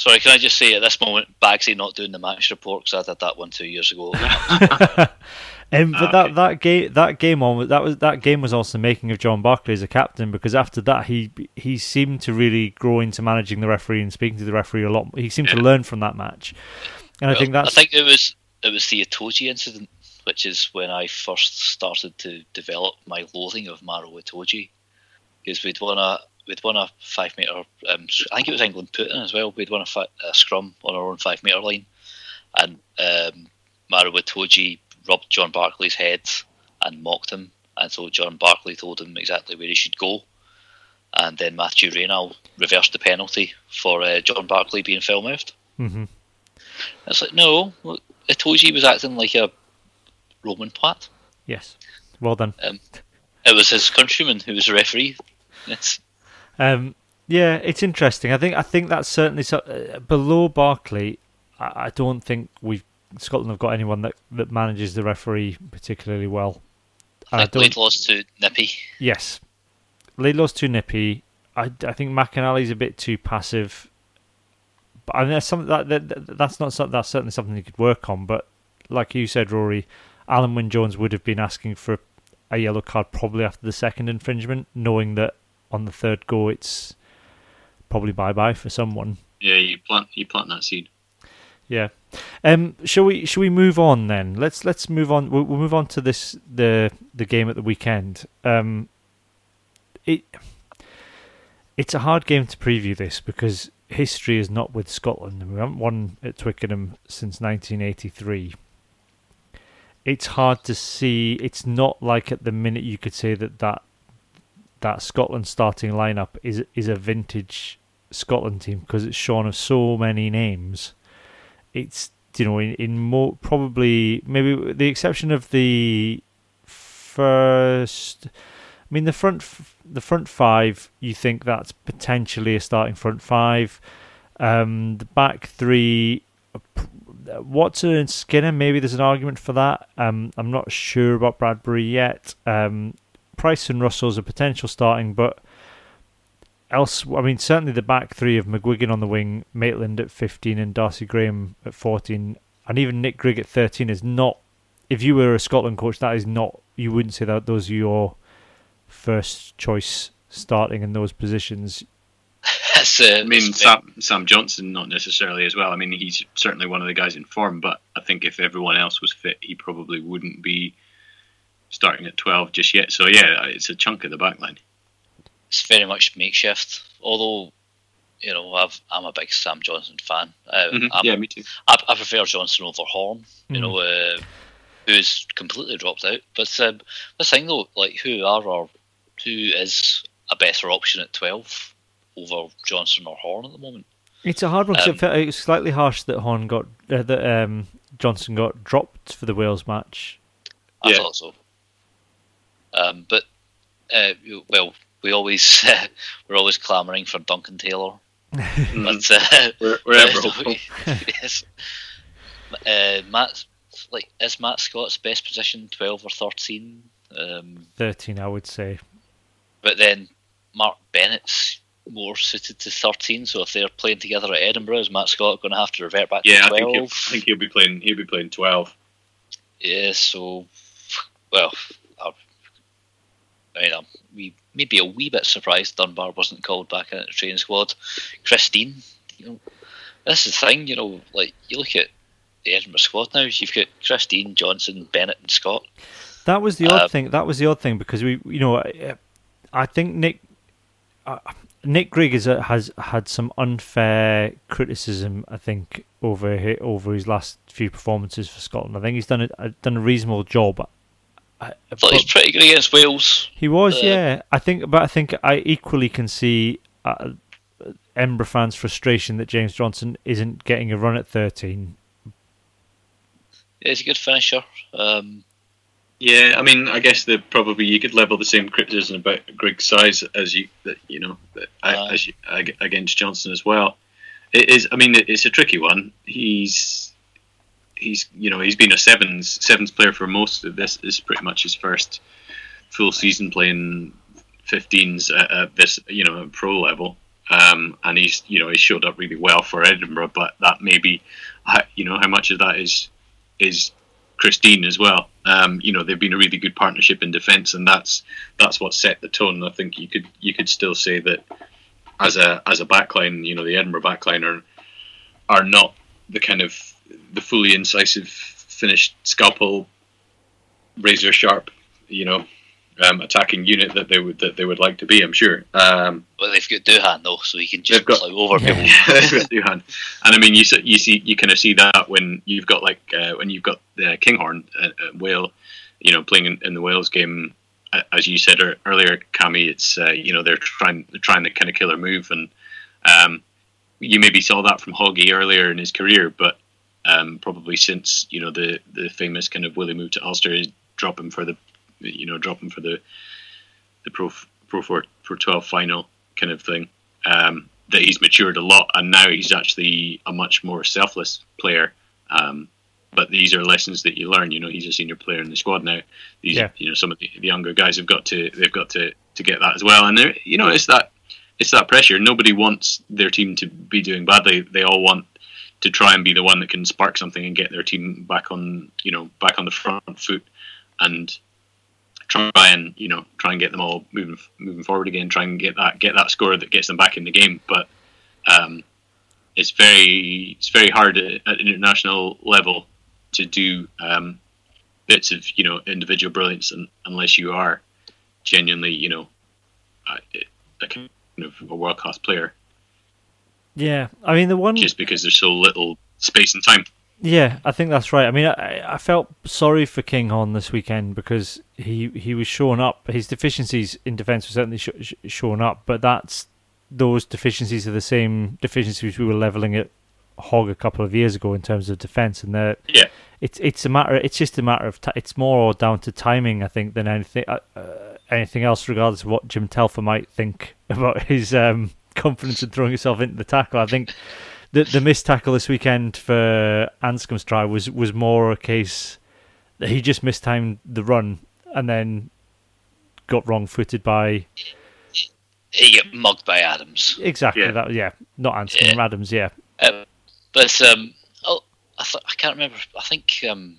sorry, can I just say at this moment, Bagsy not doing the match report because I did that one two years ago. [LAUGHS] [LAUGHS] Um, but Ah, that that game that game on that was that game was also the making of John Barclay as a captain because after that he he seemed to really grow into managing the referee and speaking to the referee a lot. He seemed to learn from that match, and I think Well, that's I think it was it was the Itoje incident, which is when I first started to develop my loathing of Maro Itoje, because we'd won a we'd won a five meter. Um, I think it was England Putin as well. We'd won a, fi- a scrum on our own five meter line, and um, Maro Itoje rubbed John Barclay's head and mocked him, and so John Barclay told him exactly where he should go. And then Matthew Raynal reversed the penalty for uh, John Barkley being foul mouthed. Mhm. It's like, no, look, Itoje was acting like a Roman twat. yes, well done. It was his countryman who was the referee. Yes. Um, yeah, it's interesting. I think I think that's certainly so, uh, below Barclay. I, I don't think we've Scotland have got anyone that, that manages the referee particularly well. And I I don't. Lost to Nippy. Yes, Laidlaw's too nippy. I, I think McInally's a bit too passive. But I mean, that's something that, that that- that's not that's certainly something you could work on. But like you said, Rory, Alun Wyn Jones would have been asking for a yellow card probably after the second infringement, knowing that on the third go it's probably bye bye for someone. Yeah, you plant you plant that seed. Yeah. Um. Shall we? Shall we move on then? Let's let's move on. We'll, we'll move on to this the the game at the weekend. Um. It. It's a hard game to preview this because history is not with Scotland. We haven't won at Twickenham since 1983. It's hard to see. It's not like at the minute you could say that that that Scotland starting lineup is is a vintage Scotland team because it's shorn of so many names. It's you know in, in more probably maybe the exception of the first. I mean the front the front five. You think that's potentially a starting front five. Um, the back three. uh, Watson and Skinner. Maybe there's an argument for that. Um, I'm not sure about Bradbury yet. Um, Price and Russell's a potential starting, but else, I mean, certainly the back three of McGuigan on the wing, Maitland at 15, and Darcy Graham at 14, and even Nick Grigg at 13 is not. If you were a Scotland coach, that is not. You wouldn't say that those are your first choice starting in those positions. That's, uh, I mean, Sam, Sam Johnson, not necessarily as well. I mean, he's certainly one of the guys in form, but I think if everyone else was fit, he probably wouldn't be starting at 12 just yet. So, yeah, it's a chunk of the back line. it's very much makeshift. Although, you know, I've, I'm a big Sam Johnson fan. Uh, Mhm. I'm- Yeah, me too. I, I prefer Johnson over Horne. You Mm. know, uh, who's completely dropped out. But um, the thing though, like who are or who is a better option at twelve over Johnson or Horne at the moment? It's a hard one. Um, it felt- it's slightly harsh that Horne got uh, that um, Johnson got dropped for the Wales match. I Yeah. thought so. Um, but uh, well, we always uh, [LAUGHS] we're always clamouring for Duncan Taylor, [LAUGHS] but uh, We're, we're [LAUGHS] ever uh, hopeful. yes. Uh, Matt, like, is Matt Scott's best position twelve or thirteen? Um, 13, I would say. but then Mark Bennett's more suited to thirteen. So if they're playing together at Edinburgh, is Matt Scott going to have to revert back Yeah, to I think, he'll. I think he'll be playing. He'll be playing 12. Yeah, so well, Mean, I'm we maybe a wee bit surprised Dunbar wasn't called back into the training squad. Chris Dean, you know, this is the thing, you know, like you look at the Edinburgh squad now, you've got Chris Dean, Johnson, Bennett, and Scott. That was the odd Um, thing. That was the odd thing because we, you know, I, I think Nick, uh, Nick Grigg a, has had some unfair criticism. I think over hi- over his last few performances for Scotland. I think he's done a done a reasonable job. I, I thought he's pretty good against Wales. he was, uh, yeah. I think, but I think I equally can see uh, Embra fans' frustration that James Johnson isn't getting a run at thirteen. Yeah, he's a good finisher. Um, Yeah, I mean, I guess the probably you could level the same criticism about Griggs' size as you that you know uh, as you, against Johnson as well. It is. I mean, it's a tricky one. He's he's you know he's been a sevens sevens player for most of this. This is pretty much his first full season playing 15s at, at this you know pro level. Um, and he's you know he showed up really well for Edinburgh, but that maybe you know how much of that is is Chris Dean as well. Um, you know they've been a really good partnership in defence, and that's that's what set the tone. I think you could you could still say that as a as a backline, you know the Edinburgh backline are are not the kind of the fully incisive finished scalpel razor sharp, you know, um, attacking unit that they would that they would like to be. I'm sure. Um, well, they've got Duhan though, so he can just got, plow over people. [LAUGHS] they've got Duhan, and I mean, you see, you see, you kind of see that when you've got like uh, when you've got the Kinghorn at, at Wale, you know, playing in, in the Wales game. Uh, as you said earlier, Cammy, it's uh, you know they're trying they're trying to kind of kill a move, and um, you maybe saw that from Hoggy earlier in his career, but um, probably since you know the the famous kind of Willie move to Ulster, drop him for the you know, drop him for the the Pro Pro Four for twelve final kind of thing. Um, that he's matured a lot, and now he's actually a much more selfless player. Um, but these are lessons that you learn. You know, he's a senior player in the squad now. These, yeah. you know, some of the, the, younger guys have got to they've got to, to get that as well. And there, you know, it's that it's that pressure. Nobody wants their team to be doing badly. They all want to try and be the one that can spark something and get their team back on, you know, back on the front foot. And try and you know try and get them all moving moving forward again. Try and get that get that score that gets them back in the game. But um, it's very it's very hard at, at international level to do um, bits of you know individual brilliance and, unless you are genuinely you know a, a kind of a world class player. Yeah, I mean the one just because there's so little space and time. Yeah, I think that's right. I mean, I, I felt sorry for Kinghorn this weekend because he he was showing up. His deficiencies in defence were certainly sh- sh- showing up, but that's those deficiencies are the same deficiencies we were leveling at Hogg a couple of years ago in terms of defence, and that yeah, it's it's a matter. It's just a matter of t- it's more down to timing, I think, than anything uh, uh, anything else. Regardless of what Jim Telfer might think [LAUGHS] about his um, confidence in throwing himself into the tackle, I think the the missed tackle this weekend for Anscombe's try was was more a case that he just mistimed the run and then got wrong footed by. He got mugged by Adams. Exactly yeah. that. Yeah, not Anscombe, yeah. Adams. Yeah. Uh, but um, oh, I th- I can't remember. I think um,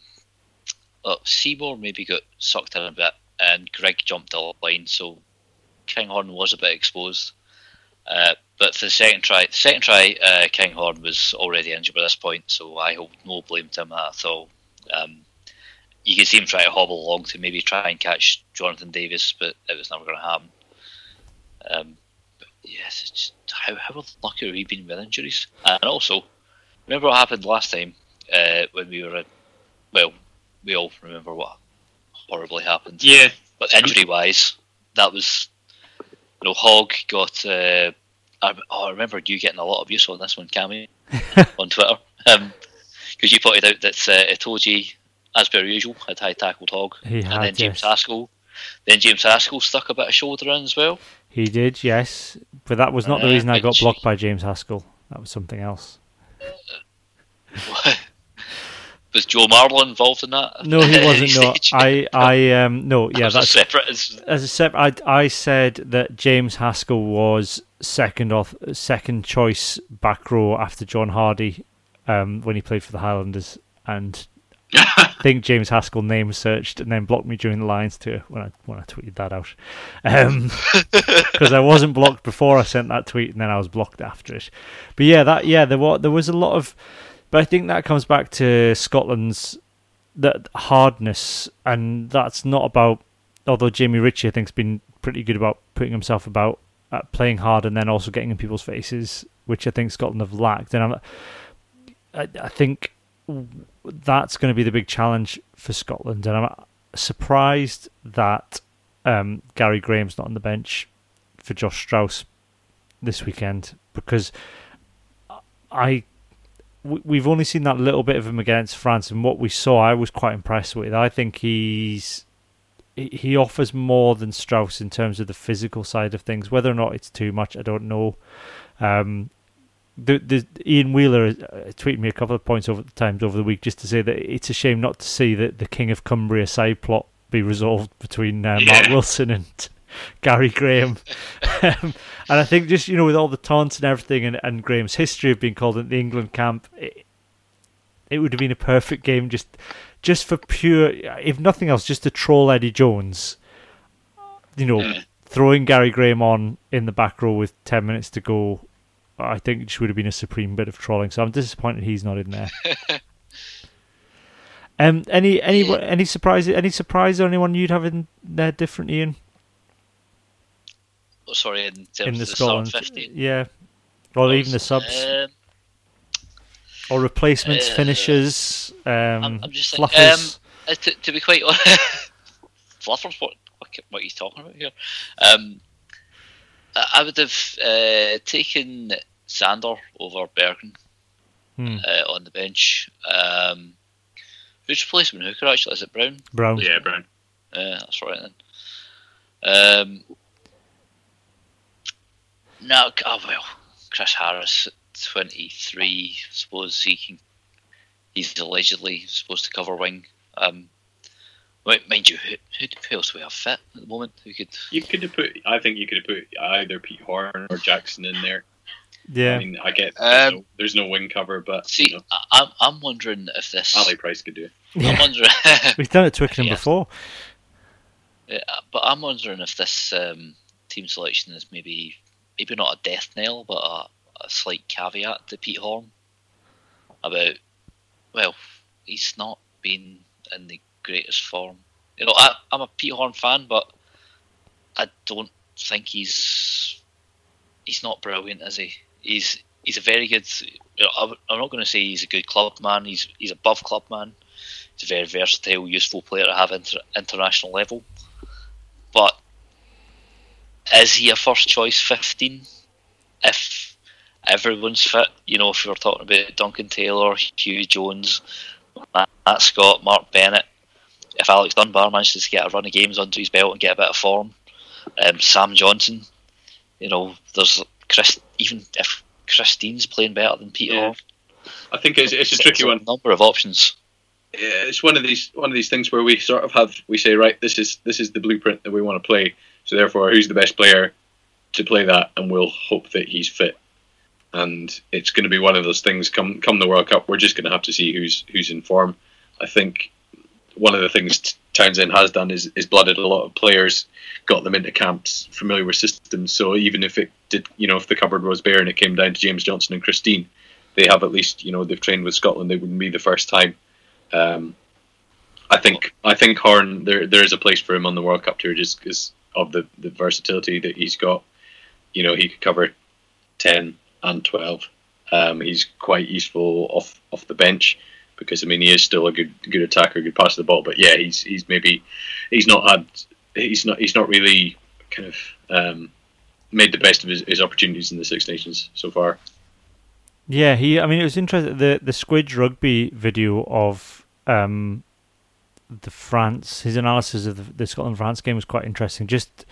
oh, Seymour maybe got sucked in a bit, and Greg jumped the line, so Kinghorn was a bit exposed. Uh, but for the second try, the second try, uh, Kinghorn was already injured by this point, so I hold no blame to him at all. Um, you can see him try to hobble along to maybe try and catch Jonathan Davies, but it was never going to happen. Um, but yes, it's just, how how lucky have we been with injuries? And also, remember what happened last time uh, when we were, at, well, we all remember what horribly happened. Yeah. But injury wise, that was you know, Hogg got. Uh, I, oh, I remember you getting a lot of use on this one, Cammy, [LAUGHS] on Twitter, because um, you pointed out that uh, Itoje, as per usual, had high tackled Hogg, he and had, then James yes. Haskell. Then James Haskell stuck a bit of shoulder in as well. He did, yes, but that was not uh, the reason I got blocked by James Haskell. That was something else. [LAUGHS] was Joe Marler involved in that? No, he [LAUGHS] wasn't. no, I, I, um, no, yeah, that's separate. As, as a separate, I, I said that James Haskell was second off, second choice back row after John Hardie, um, when he played for the Highlanders, and [LAUGHS] I think James Haskell name searched and then blocked me during the Lions tour when I when I tweeted that out, because um, [LAUGHS] I wasn't blocked before I sent that tweet, and then I was blocked after it. But yeah, that yeah, there was there was a lot of but I think that comes back to Scotland's that hardness, and that's not about. Although Jamie Ritchie, I think, has been pretty good about putting himself about uh, playing hard and then also getting in people's faces, which I think Scotland have lacked. And I'm, I, I think that's going to be the big challenge for Scotland. And I'm surprised that um, Gary Graham's not on the bench for Josh Strauss this weekend because I we've only seen that little bit of him against France, and what we saw, I was quite impressed with. I think he's he offers more than Strauss in terms of the physical side of things. Whether or not it's too much, I don't know. Um, the, the Ian Wheeler uh, tweeted me a couple of points over the times over the week just to say that it's a shame not to see that the King of Cumbria side plot be resolved between uh, yeah. Mark Wilson and Gary Graham. [LAUGHS] um, and I think just you know with all the taunts and everything and, and Graham's history of being called in the England camp, it, it would have been a perfect game just just for pure, if nothing else, just to troll Eddie Jones. You know, throwing Gary Graham on in the back row with ten minutes to go I think it would have been a supreme bit of trolling. So I'm disappointed he's not in there. [LAUGHS] um, any any any surprise? Any surprise or anyone you'd have in there different, Iain? Sorry, in, in the, the Scotland, yeah, or even the subs, um, or replacements, uh, finishers, um, I'm, I'm just fluffers. Um, to, to, be quite honest, [LAUGHS] fluffers. What, what what are you talking about here? Um, I would have uh, taken Zander over Berghan hmm. uh, on the bench. Um, who's replacement hooker actually? Is it Brown? Brown. Yeah, Brown. Yeah, that's right then. Um, no, oh well, Chris Harris, twenty three. Suppose he can. He's allegedly supposed to cover wing. Um, mind you, who, who else do we have fit at the moment? Who could? You could have put. I think you could have put either Pete Horne or Jackson in there. Yeah, I mean, I get there's, um, no, there's no wing cover, but see, you know, I'm I'm wondering if this Ali Price could do it. I'm wondering. [LAUGHS] We've done it Twickenham yeah. before. Yeah, but I'm wondering if this um, team selection is maybe maybe not a death knell, but a, a slight caveat to Pete Horne about well, he's not been in the greatest form. You know, I, I'm a Pete Horne fan, but I don't think he's he's not brilliant, is he? he's he's a very good. You know, I'm not going to say he's a good club man. He's he's above club man. He's a very versatile, useful player to have inter, international level. But is he a first choice fifteen? If everyone's fit, you know, if we were talking about Duncan Taylor, Huw Jones, Matt Scott, Mark Bennett, if Alex Dunbar manages to get a run of games under his belt and get a bit of form, um, Sam Johnson, you know, there's Chris, even if Chris Dean's playing better than Peter, yeah. I think it's, it's a tricky one. A Number of options. Yeah, it's one of these one of these things where we sort of have we say right, this is this is the blueprint that we want to play. So therefore, who's the best player to play that, and we'll hope that he's fit. And it's going to be one of those things. Come come the World Cup, we're just going to have to see who's who's in form. I think one of the things Townsend has done is, is blooded a lot of players, got them into camps, familiar with systems. So even if it did, you know, if the cupboard was bare and it came down to James Johnson and Chris Dean, they have at least, you know, they've trained with Scotland. They wouldn't be the first time. Um, I think I think Horne there there is a place for him on the World Cup tour just because of the, the versatility that he's got. You know, he could cover ten and twelve. Um, he's quite useful off off the bench because I mean he is still a good good attacker, good pass of the ball. But yeah, he's he's maybe he's not had he's not he's not really kind of um, made the best of his, his, opportunities in the Six Nations so far. Yeah, he. I mean, it was interesting. The the Squidge rugby video of um, the France, his analysis of the, the Scotland France game was quite interesting. Just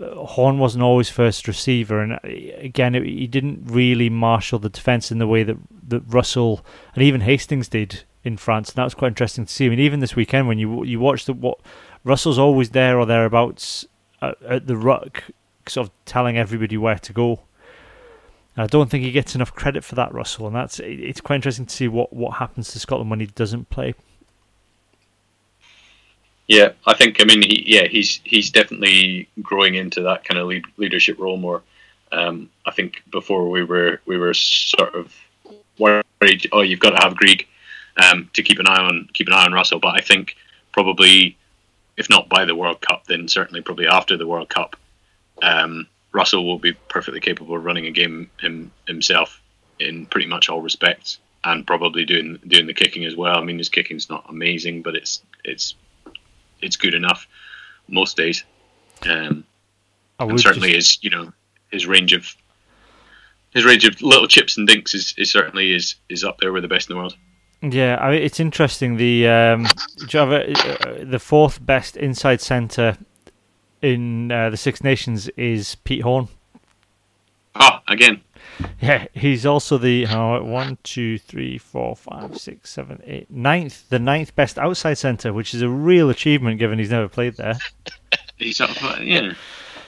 Horne wasn't always first receiver, and uh, again, it, he didn't really marshal the defence in the way that that Russell and even Hastings did in France. And that was quite interesting to see. I mean, even this weekend when you you watch the what Russell's always there or thereabouts at, at the ruck, sort of telling everybody where to go. And I don't think he gets enough credit for that, Russell, and that's it's quite interesting to see what what happens to Scotland when he doesn't play. Yeah, I think. I mean, he, yeah, he's he's definitely growing into that kind of lead, leadership role more. Um, I think before we were we were sort of worried. Oh, you've got to have Greig um, to keep an eye on keep an eye on Russell. But I think probably, if not by the World Cup, then certainly probably after the World Cup, um, Russell will be perfectly capable of running a game him, himself in pretty much all respects, and probably doing doing the kicking as well. I mean, his kicking's not amazing, but it's it's it's good enough most days. Um, and certainly just... his you know his range of his range of little chips and dinks is, is certainly is is up there with the best in the world. Yeah, I mean, it's interesting. The um, do you have a, uh, the fourth best inside centre in uh, the Six Nations is Pete Horne. Oh, again. Yeah, he's also the uh, one, two, three, four, five, six, seven, eight, ninth, the ninth best outside centre, which is a real achievement given he's never played there. [LAUGHS] He's up, yeah.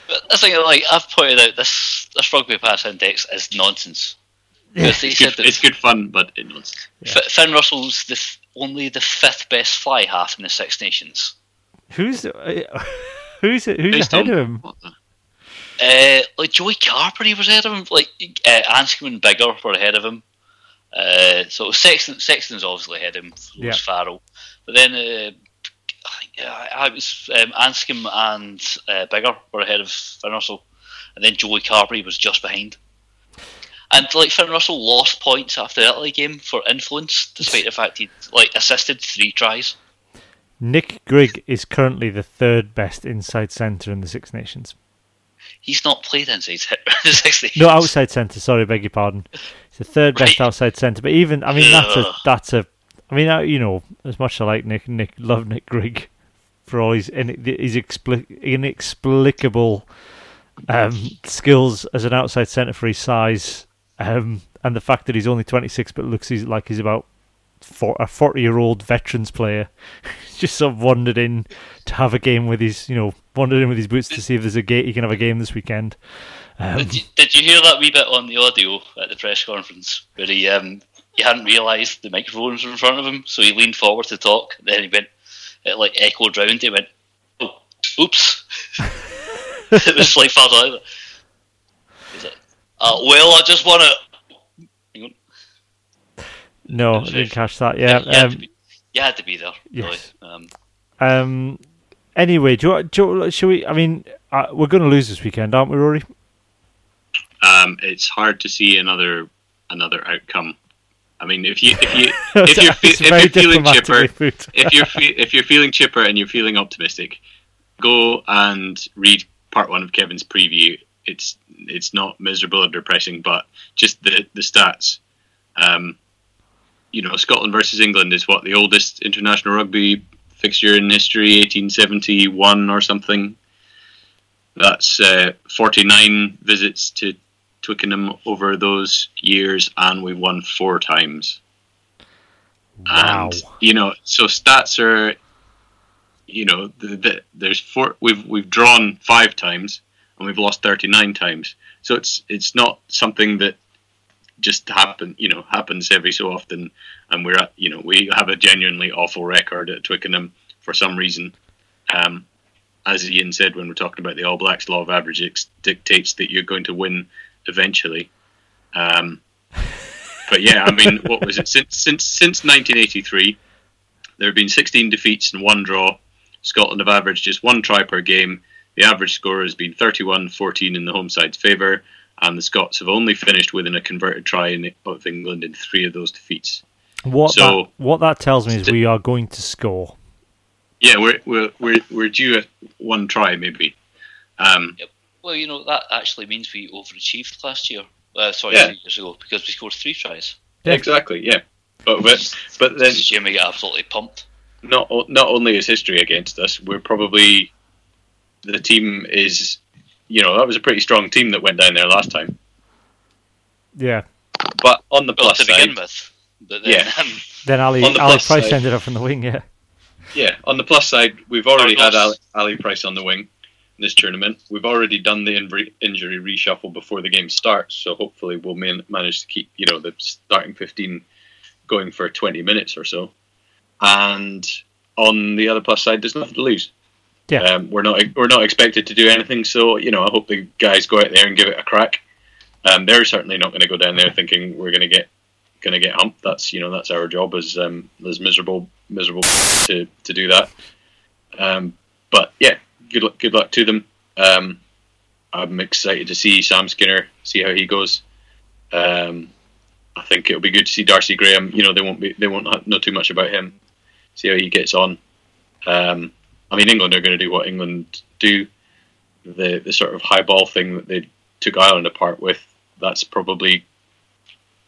But I think, like I've pointed out, this this rugby pass index is nonsense. Because they It's good, it's good fun, but it nonsense. F- Finn Russell's the f- only the fifth best fly half in the Six Nations. Who's uh, [LAUGHS] who's who's Based ahead on- of him? Uh, like Joey Carbery was ahead of him. Like uh, Anscombe and Biggar were ahead of him. Uh, so Sexton, Sexton's obviously ahead of him. So Yeah. was Farrell. But then uh, I think I was um, Anscombe and uh, Biggar were ahead of Finn Russell, and then Joey Carbery was just behind. And like Finn Russell lost points after the Italy game for influence, despite the fact he like assisted three tries. Nick Grigg is currently the third best inside centre in the Six Nations. He's not played inside Nations. [LAUGHS] No, outside centre. Sorry, beg your pardon. He's the third best Right. outside centre. But even, I mean, that's a that's a. I mean, you know, as much as I like Nick, Nick love Nick Grigg for all his his expli- inexplicable um, skills as an outside centre for his size, um, and the fact that he's only twenty six but looks he's, like he's about for a forty year old veterans player. [LAUGHS] Just sort of wandered in to have a game with his, you know, wandered in with his boots to see if there's a gate he can have a game this weekend. Um, Did you, did you hear that wee bit on the audio at the press conference where he um, he hadn't realised the microphones were in front of him, so he leaned forward to talk. Then he went, it like echoed round. He went, "Oh, oops!" [LAUGHS] it was like far out. He's like, uh, "Well, I just want to." No, I didn't catch that. Yeah. you, had Um, to be, you had to be there. yes. Really. Um, um, anyway, do you, want- do you, shall we? I mean, uh, we're going to lose this weekend, aren't we, Rory? Um, it's hard to see another another outcome. I mean, if you if you [LAUGHS] if you're, fe- if you're feeling chipper, if you're fe- if you're feeling chipper and you're feeling optimistic, go and read part one of Kevin's preview. It's it's not miserable or depressing, but just the the stats. Um, you know, Scotland versus England is what the oldest international rugby fixture in history, 1871 or something. That's uh, 49 visits to Twickenham over those years, and we won four times. Wow. And you know, so stats are, you know, the, the, there's four. We've we've drawn five times and we've lost thirty nine times. So it's it's not something that just happen. You know, happens every so often. And we're at, you know, we have a genuinely awful record at Twickenham for some reason. Um, as Iain said when we're talking about the All Blacks, law of averages dictates that you're going to win eventually. Um, but yeah, I mean, what was it since since since 1983? There have been 16 defeats and one draw. Scotland have averaged just one try per game. The average score has been 31-14 in the home side's favour, and the Scots have only finished within a converted try in, of England in three of those defeats. What So- that, what that tells me is we are going to score. Yeah, we're we're we're, we're due at one try maybe. Um, well, you know that actually means we overachieved last year. Uh, sorry, Yeah. two years ago because we scored three tries. Yeah. Exactly, yeah. But but but then Jimmy got absolutely pumped. not not only is history against us, we're probably the team is you know that was a pretty strong team that went down there last time. Yeah. But on the Well, plus to side, begin with, but then Yeah. um, Then Ali the Ali Price side- ended up on the wing. Yeah. yeah, on the plus side, we've already had Ali, Ali Price on the wing in this tournament. We've already done the injury, injury reshuffle before the game starts, so hopefully we'll man- manage to keep you know the starting fifteen going for twenty minutes or so. And on the other plus side, there's nothing to lose. Yeah. Um, we're not we're not expected to do anything, so you know I hope the guys go out there and give it a crack. Um, they're certainly not going to go down there thinking we're going to get going to get humped. That's you know that's our job as um, as miserable miserable to to do that. Um, but yeah, good luck good luck to them. Um, I'm excited to see Sam Skinner, see how he goes. Um, I think it'll be good to see Darcy Graham. You know they won't be they won't know too much about him. See how he gets on. Um, I mean England are going to do what England do. The the sort of high ball thing that they took Ireland apart with. That's probably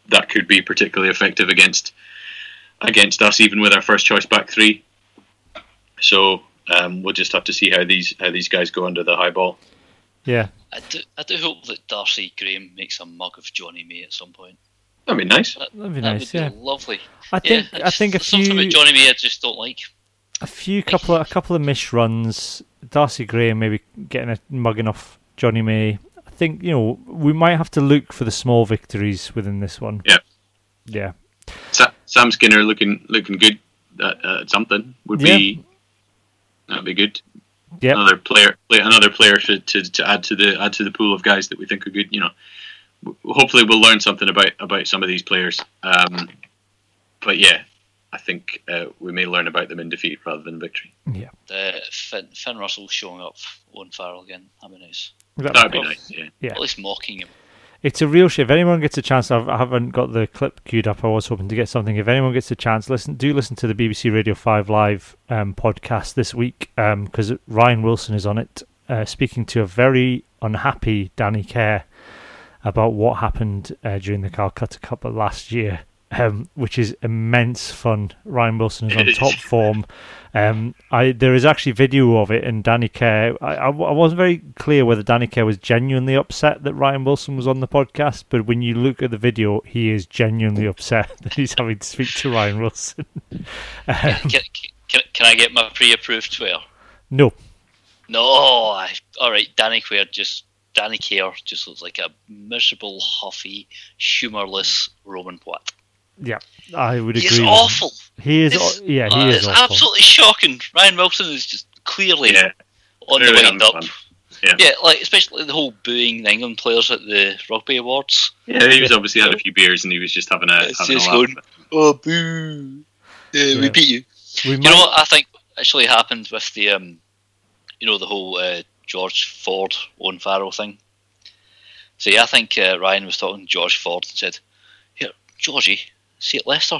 that could be particularly effective against against us, even with our first choice back three. So um, we'll just have to see how these how these guys go under the high ball. Yeah, I do, I do hope that Darcy Graham makes a mug of Johnny May at some point. That'd be nice. That, that'd be that nice. would Yeah, be lovely. I think yeah, I think a there's something few about Johnny May I just don't like. A few couple of, a couple of mish runs. Darcy Graham maybe getting a mugging off Johnny May. I think you know we might have to look for the small victories within this one. Yeah. Yeah. Sa- Sam Skinner looking looking good at, at something would be that'd be good. Yeah, Another player, another player to, to, to add to the add to the pool of guys that we think are good. You know, W- hopefully we'll learn something about about some of these players. Um, but yeah, I think uh, we may learn about them in defeat rather than victory. Yeah. Uh, Finn, Finn Russell showing up on Farrell again. That'd be nice. That'd be nice. Yeah. Yeah. At least mocking him. It's a real shame. If anyone gets a chance, I've, I haven't got the clip queued up. I was hoping to get something. If anyone gets a chance, listen. Do listen to the BBC Radio Five Live um, podcast this week because Ryan Wilson is on it, uh, speaking to a very unhappy Danny Care about what happened uh, during the Calcutta Cup of last year, um, which is immense fun. Ryan Wilson is on [LAUGHS] top form. Um, I there is actually video of it, and Danny Care. I, I, I wasn't very clear whether Danny Care was genuinely upset that Ryan Wilson was on the podcast, but when you look at the video, he is genuinely upset [LAUGHS] that he's having to speak to Ryan Wilson. um, Can, can, can I get my pre-approved swear? no, No, I, all right. Danny Care just Danny Care just looks like a miserable, huffy, humourless Roman twat. Yeah, I would agree. He's awful. He is. It's- yeah, he Uh, is it's awful. absolutely shocking. Ryan Wilson is just clearly Yeah. on the Clearly wind up. Yeah. Yeah, like especially the whole booing the England players at the rugby awards. Yeah, he was obviously had a few beers and he was just having a It's having a laugh. going, Oh boo! Yeah, Yeah. we beat you. We Do you know what I think actually happened with the um, you know, the whole uh, George Ford Owen Farrell thing? See, I think uh, Ryan was talking to George Ford and said, "Here, Georgie, see at Leicester.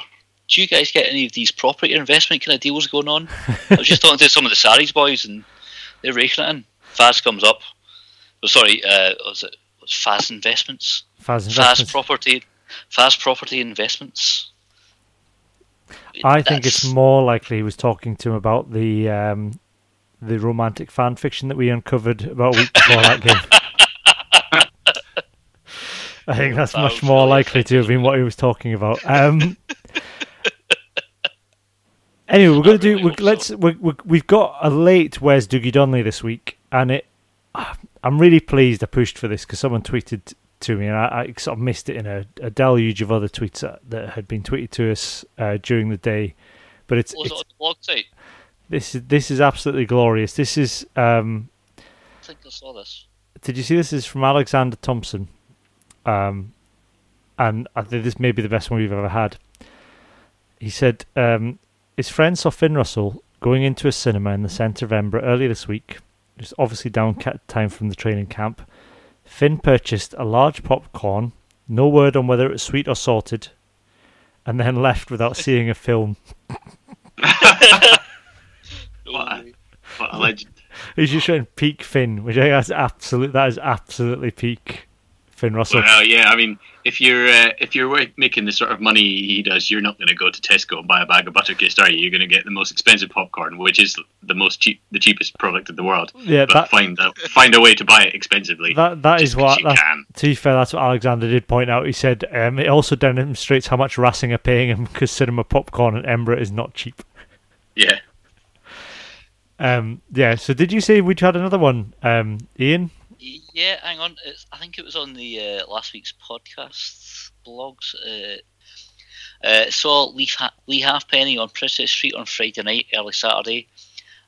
Do you guys get any of these property investment kind of deals going on?" I was just talking to some of the Sarries boys and they're raking it in. Faz comes up. Oh, sorry, uh, was it was Faz Investments? Faz Faz. Property, Faz Property Investments. I think it's more likely he was talking to him about the um, the romantic fan fiction that we uncovered about a week before that [LAUGHS] game. I think that's That much more really likely to have been what he was talking about. [LAUGHS] Um, anyway, we're going to do. really We, hope so. let's. We, we, we've got a late Where's Dougie Donnelly this week, and it. [SIGHS] I'm really pleased I pushed for this because someone tweeted to me, and I, I sort of missed it in a, a deluge of other tweets that, that had been tweeted to us uh, during the day. But it's, Was it on the blog site? this is this is absolutely glorious. This is um, I think I saw this. did you see this is from Alexander Thompson, um, and I think this may be the best one we've ever had. He said um, his friend saw Finn Russell going into a cinema in the centre of Edinburgh earlier this week. It was obviously down time from the training camp. Finn purchased a large popcorn, no word on whether it was sweet or salted, and then [LAUGHS] left without [LAUGHS] seeing a film. [LAUGHS] What a, what a legend. He's just showing peak Finn, which I think that's absolute. That is absolutely peak Finn Russell. Well, yeah, I mean, if you're uh, if you're making the sort of money he does, you're not going to go to Tesco and buy a bag of Butterkist, are you? You're going to get the most expensive popcorn, which is the most cheap, the cheapest product in the world. Yeah, but that find a, find a way to buy it expensively. that that is what. can. to be fair, that's what Alexander did point out. He said um, it also demonstrates how much Racing are paying him because cinema popcorn at Edinburgh is not cheap. Yeah, Um, yeah. So did you say we'd had another one, um, Iain? Yeah, hang on. It's, I think it was on the uh, last week's podcast blogs. Uh, uh, saw Lee, ha- Leigh Halfpenny on Princes Street on Friday night, early Saturday,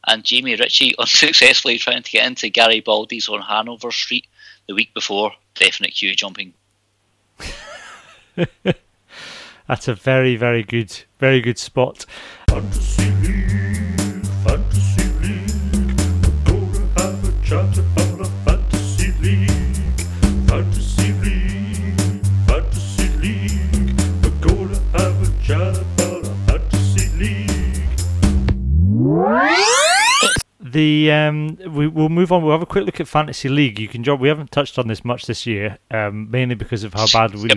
and Jamie Ritchie [LAUGHS] unsuccessfully trying to get into Gary Baldy's on Hanover Street the week before. Definite queue jumping. [LAUGHS] That's a very, very good, very good spot. The um, we will move on. We'll have a quick look at fantasy league. You can join. We haven't touched on this much this year, um, mainly because of how bad we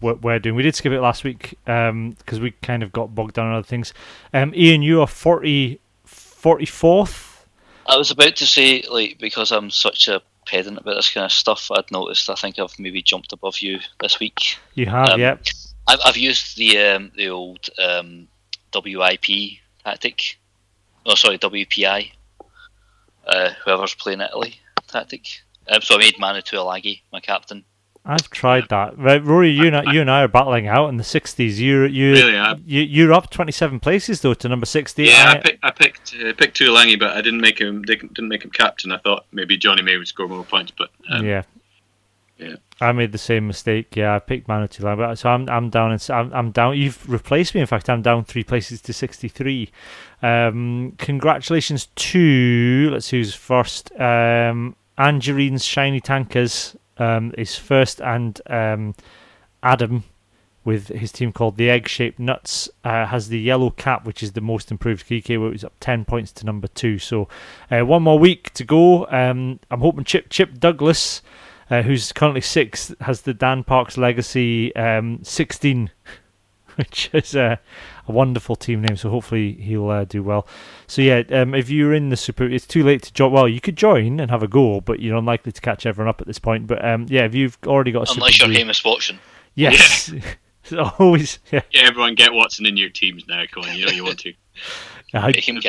we're, we're doing. We did skip it last week because we kind of got bogged down on other things. Um, Iain, you are 40, 44th. I was about to say, like, because I'm such a pedant about this kind of stuff, I'd noticed. I think I've maybe jumped above you this week. You have, Um, yep. I've, I've used the um, the old um, WIP tactic. Oh, sorry, WPI. Uh, whoever's playing Italy tactic. Um, so I made Manu Tuilagi my captain. I've tried that. Right, Rory, you and I, you and I are battling out in the 60s. You you Really, I- you you're up 27 places though to number 60. Yeah, I, I- pick, I picked uh, picked Tuilagi, but I didn't make him didn't didn't make him captain. I thought maybe Johnny May would score more points, but um, yeah. Yeah. I made the same mistake. Yeah, I picked Manatee but so I'm I'm down. In, I'm I'm down. You've replaced me. In fact, I'm down three places to 63. Um, congratulations to let's see who's first. Um, Angerine's Shiny Tankers um, is first, and um, Adam with his team called the Egg Shaped Nuts uh, has the yellow cap, which is the most improved Kike, where it's up 10 points to number two. So uh, one more week to go. Um, I'm hoping Chip Chip Douglas uh, who's currently sixth, has the Dan Parks Legacy um, 16, [LAUGHS] which is uh, a wonderful team name. So hopefully he'll uh, do well. So yeah, um, if you're in the super, it's too late to join. Well, you could join and have a go, but you're unlikely to catch everyone up at this point. But um, yeah, if you've already got a Unless super you're Blue- Hamish watching. yes, So [LAUGHS] always yeah. yeah, everyone get Watson in your teams now, Colin. You know you want to. I, him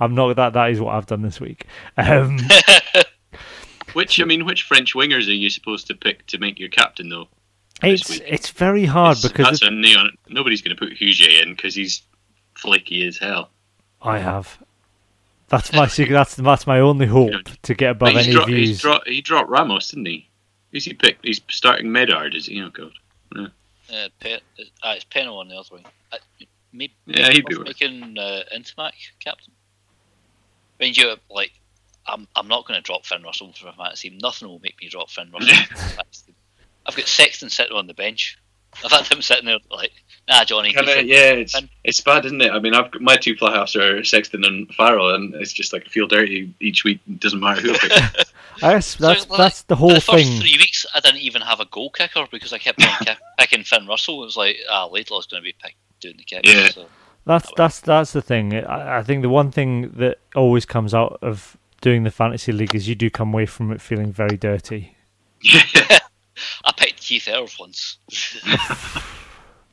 I'm not that. That is what I've done this week. Um, [LAUGHS] Which I mean, which French wingers are you supposed to pick to make your captain though? it's it's very hard It's- because that's a neon. Nobody's going to put Huget in because he's flaky as hell. I have. That's my secret. [LAUGHS] That's that's my only hope to get above But any dro- views. dro- he dropped Ramos, didn't he? Who's he picked? He's starting Medard, is he? Oh god. Uh, Pe- uh, it's Penaud on the other wing. Uh, maybe Yeah, he'd be worth worth making uh, Intimac captain. Mind you, like, I'm I'm not going to drop Finn Russell from my fantasy team. Nothing will make me drop Finn Russell. [LAUGHS] from I've got Sexton sitting on the bench. I've had him sitting there like, nah, Johnny. you Kinda, yeah, it's Finn. it's bad, isn't it? I mean, I've got my two fly halves are Sexton and Farrell, and it's just like I feel dirty each week. It doesn't matter who I pick. [LAUGHS] That's that's So, like, that's the whole the first thing. three weeks, I didn't even have a goal kicker because I kept on [LAUGHS] picking Finn Russell. It was like, ah, Laidlaw's going to be pick, doing the kick. Yeah. So. That's that's that's the thing. I, I think the one thing that always comes out of doing the fantasy league is you do come away from it feeling very dirty. [LAUGHS] I picked Keith Earls once. [LAUGHS]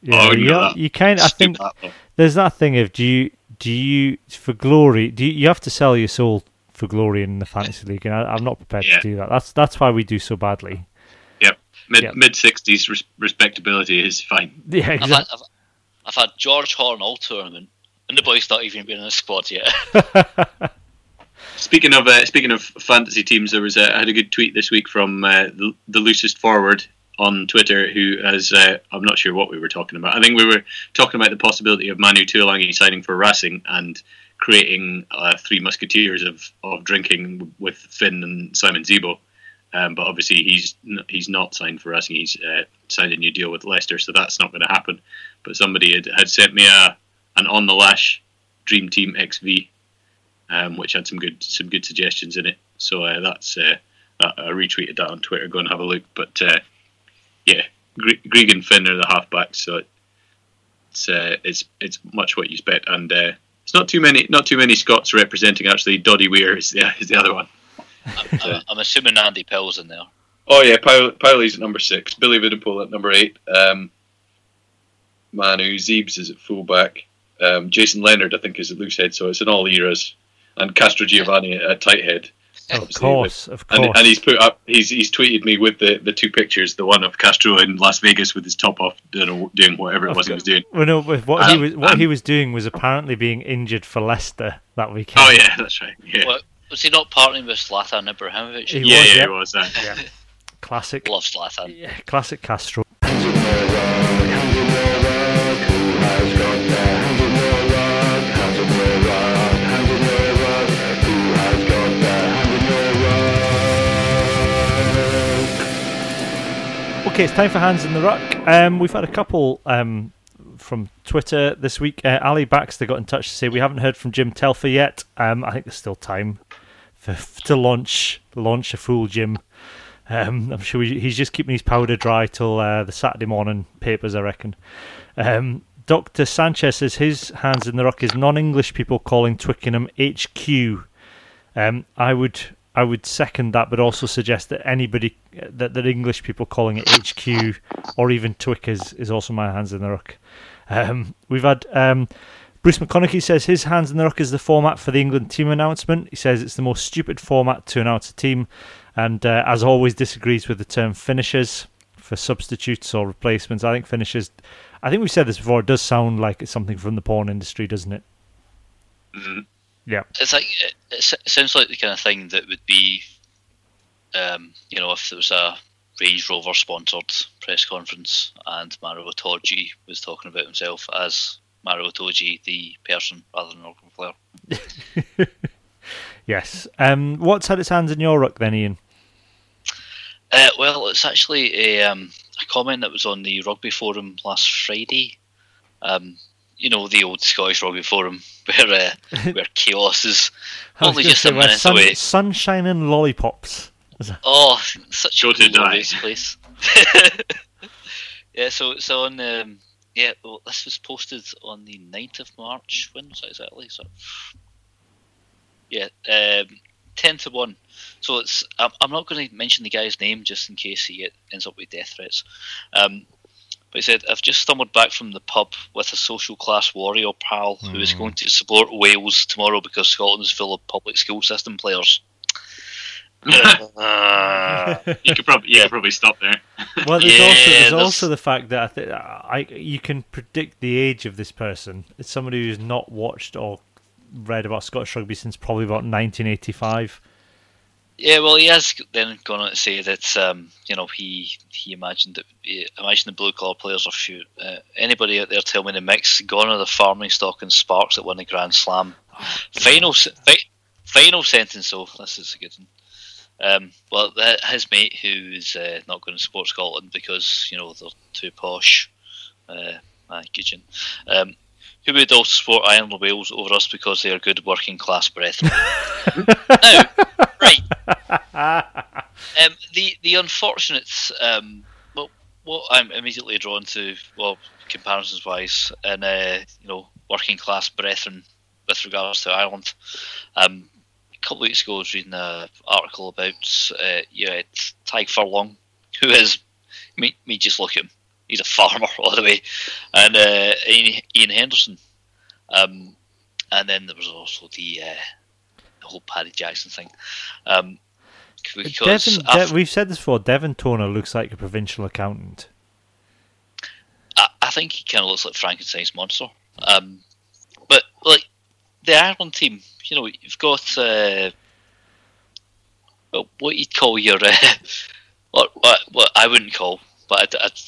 Yeah, Oh, you, no. you kind. I think Stupid. there's that thing of do you do you for glory? Do you, you have to sell your soul for glory in the fantasy league? And I, I'm not prepared Yeah. to do that. That's that's why we do so badly. Yep, mid Yep. mid sixties res- respectability is fine. [LAUGHS] Yeah, I've had, exactly. I've, I've had George Horne all tournament, and the boy's not even been in the squad yet. Speaking of uh, speaking of fantasy teams, there was a, I had a good tweet this week from uh, the, the loosest forward on Twitter who has uh, I'm not sure what we were talking about. I think we were talking about the possibility of Manu Tuilagi signing for Racing and creating uh, three musketeers of, of drinking with Finn and Simon Zebo. Um, but obviously he's he's not signed for Racing. He's uh, signed a new deal with Leicester, so that's not going to happen. But somebody had, had sent me a an on the lash Dream Team XV um, which had some good some good suggestions in it. So uh, that's uh, I I retweeted that on Twitter. Go and have a look. But uh, yeah, Gre- Grieg and Finn are the halfbacks, so it's uh, it's it's much what you expect, and uh, it's not too many not too many Scots representing. Actually, Doddy Weir is the [LAUGHS] is the other one. I'm, I'm assuming Andy Pell's in there. Oh yeah, Pile- Piley's at number six, Billy Vunipola at number eight, um, Manu Zeebs is at fullback, um, Jason Leonard I think is at loosehead. so it's in all eras, and Castrogiovanni at tight head. of obviously, course, of course. And, and he's put up. He's he's tweeted me with the, the two pictures. The one of Castro in Las Vegas with his top off, doing, doing whatever it was he was doing. well, no, but what he Um, was what um, he was doing was apparently being injured for Leicester that weekend. Oh yeah, that's right. Yeah, What, was he not partnering with Zlatan Ibrahimovic? He yeah, was, yeah, yeah. it was that. Yeah. classic, Love Zlatan. yeah, classic Castro. Okay, it's time for hands in the ruck. Um, we've had a couple um, from Twitter this week. Uh, Ali Baxter got in touch to say we haven't heard from Jim Telfer yet. Um, I think there's still time for to launch launch a full Jim. Um, I'm sure he's just keeping his powder dry till uh, the Saturday morning papers, I reckon. Um, Dr. Sanchez says his hands in the rock is non-English people calling Twickenham HQ. Um, I would I would second that, but also suggest that anybody that that English people calling it HQ or even Twick is, also my hands in the ruck. Um, we've had um, Bruce McConaughey says his hands in the ruck is the format for the England team announcement. He says it's the most stupid format to announce a team, and uh, as always disagrees with the term finishers for substitutes or replacements. I think finishers. I think we've said this before. It does sound like it's something from the porn industry, doesn't it? Mhm. Yeah. It's like it, sounds like the kind of thing that would be, um, you know, if there was a Range Rover sponsored press conference and Maro Itoje was talking about himself as Maro Itoje, the person, rather than Morgan Flair. [LAUGHS] Yes. Um, what's had its hands in your ruck then, Iain? Uh, well, it's actually a, um, a comment that was on the rugby forum last Friday. Um, you know, the old Scottish rugby forum [LAUGHS] where uh, [LAUGHS] where chaos is only just a minute sun, away. Sunshine and lollipops. Oh, such Go a to die. glorious place. [LAUGHS] yeah, so it's on. Um, yeah, well, this was posted on the 9th of March. When was that exactly? So, yeah, um, ten to one. So it's. I'm, I'm not going to mention the guy's name just in case he get, ends up with death threats. Um, but he said, "I've just stumbled back from the pub with a social class warrior pal who is going to support Wales tomorrow because Scotland's is full of public school system players." [LAUGHS] Uh, [LAUGHS] You could probably Yeah. could probably stop there. [LAUGHS] Well, there's Yeah, also there's there's- also the fact that I, th- I you can predict the age of this person. It's somebody who's not watched or read about Scottish rugby since probably about 1985. Yeah, well, he has then gone on to say that um, you know he he imagined that imagined the blue collar players are few. Uh, anybody out there tell me the mix gone are the farming stock and sparks that won the Grand Slam. final fi- final sentence though. This is a good one. Um, well, his mate who is uh, not going to support Scotland because you know they're too posh. Uh, aye, Gideon. Um, who would also support Ireland or Wales over us because they are good working class brethren. [LAUGHS] now, right. Um, the the unfortunate, um, well, what I'm immediately drawn to, well, comparisons wise, and uh, you know, working class brethren with regards to Ireland. Um, a couple of weeks ago, I was reading an article about uh, yeah, Tadhg Furlong, who is me, me just look at him. He's a farmer [LAUGHS] all the way, and uh, Iain, Iain Henderson. Um, and then there was also the, uh, the whole Paddy Jackson thing. Um, after- De- we've said this before. Devin Toner looks like a provincial accountant. I, I think he kind of looks like Frankenstein's monster. Um, but like the Ireland team, you know, you've got uh, well, what you'd call your uh, [LAUGHS] what, what what I wouldn't call, but I'd, I'd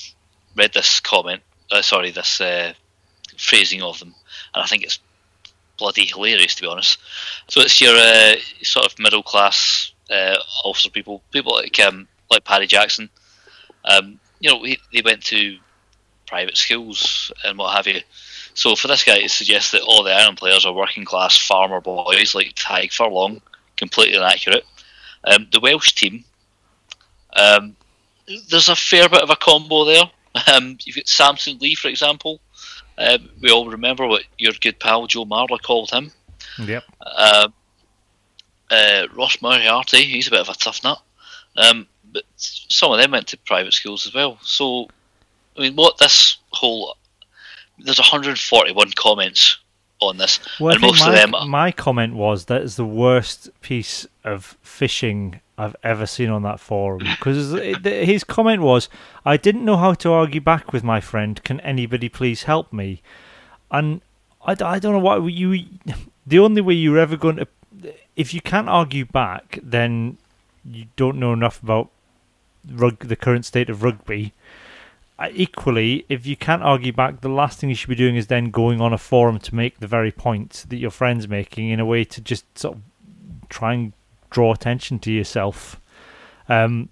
read this comment. Uh, sorry, this uh, phrasing of them, and I think it's bloody hilarious to be honest. So it's your uh, sort of middle class uh, officer people, people like um, like Paddy Jackson. Um, you know, he, they went to private schools and what have you. So for this guy to suggest that all the Ireland players are working class farmer boys like Tadhg Furlong, completely inaccurate. Um, the Welsh team, um, there's a fair bit of a combo there. Um, you've got Samson Lee, for example. Um, we all remember what your good pal Joe Marler called him. Yep. Um, uh, Ross Moriarty, he's a bit of a tough nut. Um, but some of them went to private schools as well. So, I mean, what this whole there's 141 comments on this, Well, and most my, of them. my comment was that is the worst piece of fishing I've ever seen on that forum. [LAUGHS] Because his comment was, "I didn't know how to argue back with my friend. Can anybody please help me?" And I, I don't know what you. The only way you're ever going to, if you can't argue back, then you don't know enough about rug, the current state of rugby. Uh, equally, if you can't argue back, the last thing you should be doing is then going on a forum to make the very point that your friend's making in a way to just sort of try and draw attention to yourself. Um,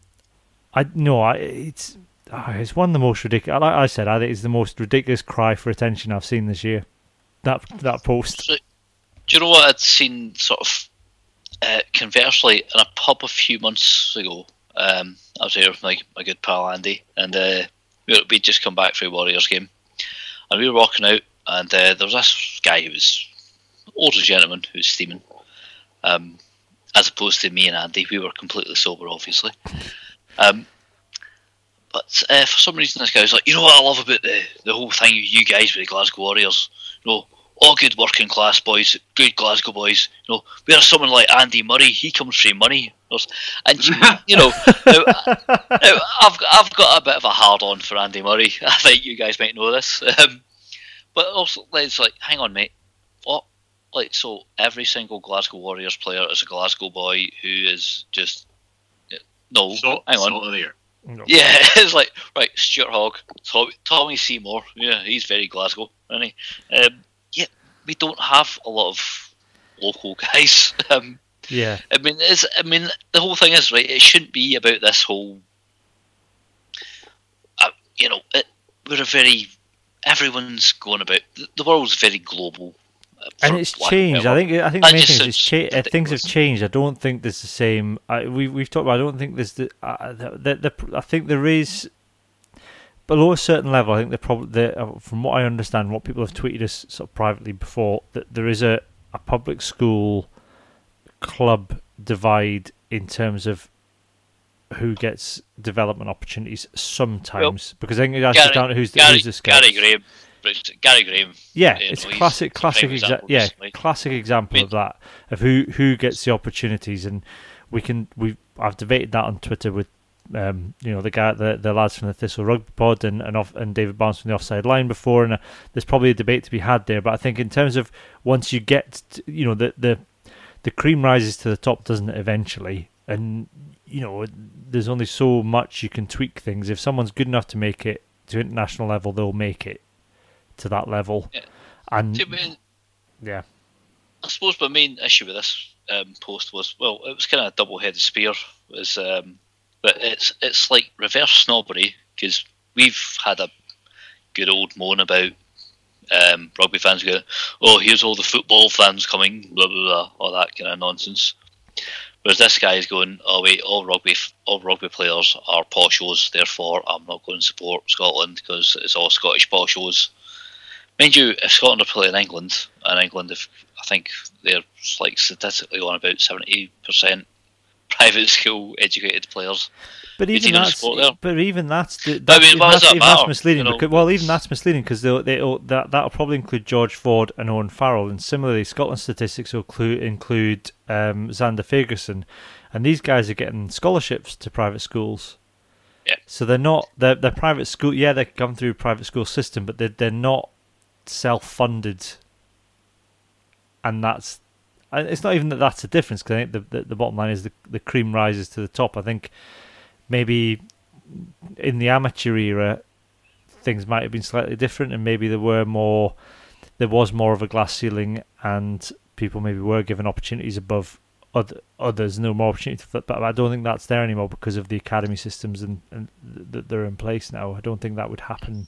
I no, I, it's oh, it's one of the most ridiculous. Like I said, I think it's the most ridiculous cry for attention I've seen this year. That that post. So, do you know what I'd seen sort of uh, conversely in a pub a few months ago? Um, I was there with my, my good pal Andy, and uh, we we'd just come back from a Warriors game, and we were walking out, and uh, there was this guy who was older gentleman who was steaming, um, as opposed to me and Andy. We were completely sober, obviously. Um, but uh, for some reason, this guy was like, you know what I love about the the whole thing, you guys with the Glasgow Warriors, you know, all good working class boys, good Glasgow boys. You know, whereas someone like Andy Murray, he comes from money, and you, you know, now, [LAUGHS] now, I've I've got a bit of a hard on for Andy Murray. [LAUGHS] I think you guys might know this, um, but also it's like, hang on, mate, what? Like, so every single Glasgow Warriors player is a Glasgow boy who is just no, Salt, hang on, salt of the air. No. yeah, [LAUGHS] it's like right, Stuart Hogg, Tommy, Tommy Seymour. Yeah, he's very Glasgow, isn't he? Um, yeah, we don't have a lot of local [LAUGHS] guys. Um, Yeah, I mean, it's, I mean, the whole thing is right. It shouldn't be about this whole. Uh, you know, it, we're a very. Everyone's going about. The, the world's very global. uh, and it's lack of a changed. I think I think the main thing is cha- uh, things have changed. I don't think there's the same. I, we we've talked about. I don't think there's the, uh, the, the, the I think there is below a certain level. I think the problem, the, uh, from what I understand, what people have tweeted us sort of privately before, that there is a, a public school club divide in terms of who gets development opportunities sometimes because I think it actually Gary- down to who's the, Gary, who's the scouts. Gary Graham. Gary Graham. Yeah, it's know, classic, classic, exa- example yeah, recently. classic example I mean- of that of who who gets the opportunities, and we can we I've debated that on Twitter with um, you know the guy the the lads from the Thistle Rugby Pod and and, off, and David Barnes from the Offside Line before, and uh, there's probably a debate to be had there. But I think in terms of once you get to, you know the the the cream rises to the top, doesn't it? Eventually, and you know there's only so much you can tweak things. If someone's good enough to make it to international level, they'll make it to that level. Yeah. And See, I mean, yeah, I suppose my main issue with this um, post was well, it was kind of a double-headed spear. Was um, but it's it's like reverse snobbery because we've had a good old moan about um, rugby fans going, oh, here's all the football fans coming, blah blah blah, all that kind of nonsense. Whereas this guy is going, oh wait, all rugby all rugby players are poshos, therefore I'm not going to support Scotland because it's all Scottish poshos. Mind you, if Scotland are playing England, and England, if I think they're like statistically on about seventy percent private school educated players. but even that's but even that's the, I mean, even why does that's, that even that's misleading. You know? because, well, even that's misleading because they they that that'll probably include George Ford and Owen Farrell, and similarly, Scotland statistics will clu- include um, Zander Fagerson, and these guys are getting scholarships to private schools. Yeah. So they're not they're, they're private school. Yeah, they come through private school system, but they're they're not self-funded, and that's it's not even that that's a difference because I think the, the the bottom line is the the cream rises to the top. I think maybe in the amateur era things might have been slightly different, and maybe there were more there was more of a glass ceiling, and people maybe were given opportunities above other, others, no more opportunities. But I don't think that's there anymore because of the academy systems and, and that they're in place now. I don't think that would happen.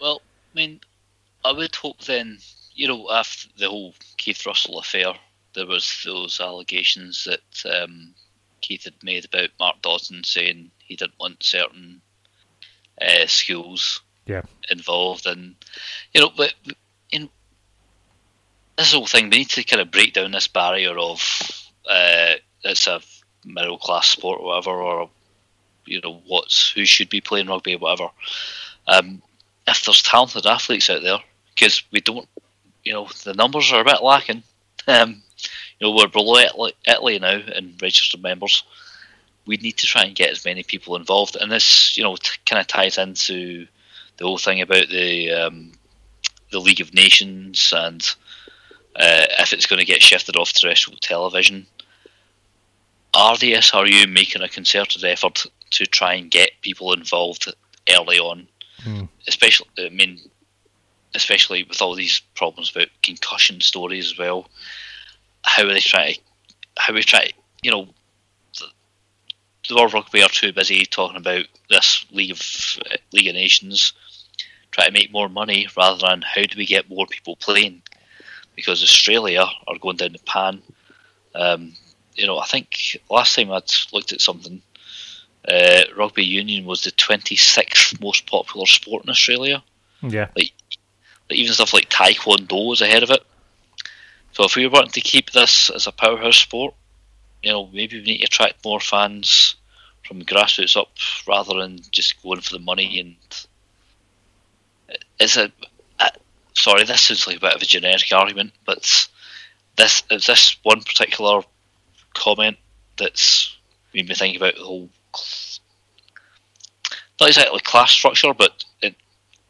Well, I mean, I would hope then, you know, after the whole Keith Russell affair, there was those allegations that um, Keith had made about Mark Dodson saying he didn't want certain uh, schools Yeah. involved, and you know, but in this whole thing, we need to kind of break down this barrier of uh, it's a middle class sport, or whatever, or you know, what's who should be playing rugby, or whatever. Um, if there's talented athletes out there, because we don't, you know, the numbers are a bit lacking. [LAUGHS] Um, you know, we're below Italy, now in registered members. We need to try and get as many people involved, and this, you know, t- kind of ties into the whole thing about the um, the League of Nations and uh, if it's going to get shifted off terrestrial television. Are the SRU making a concerted effort to try and get people involved early on? Hmm. Especially, I mean, especially with all these problems about concussion stories as well. How are they trying? To, how we trying? You know, th- the World Rugby are too busy talking about this League of uh, League of Nations, trying to make more money rather than how do we get more people playing, because Australia are going down the pan. Um, you know, I think last time I'd looked at something, uh, rugby union was the 26th most popular sport in Australia. Yeah. Like even stuff like Taekwondo was ahead of it. So if we want to keep this as a powerhouse sport, you know, maybe we need to attract more fans from grassroots up rather than just going for the money. And it's a, sorry, this sounds like a bit of a generic argument, but this is this one particular comment that's made me think about the whole not exactly class structure, but it,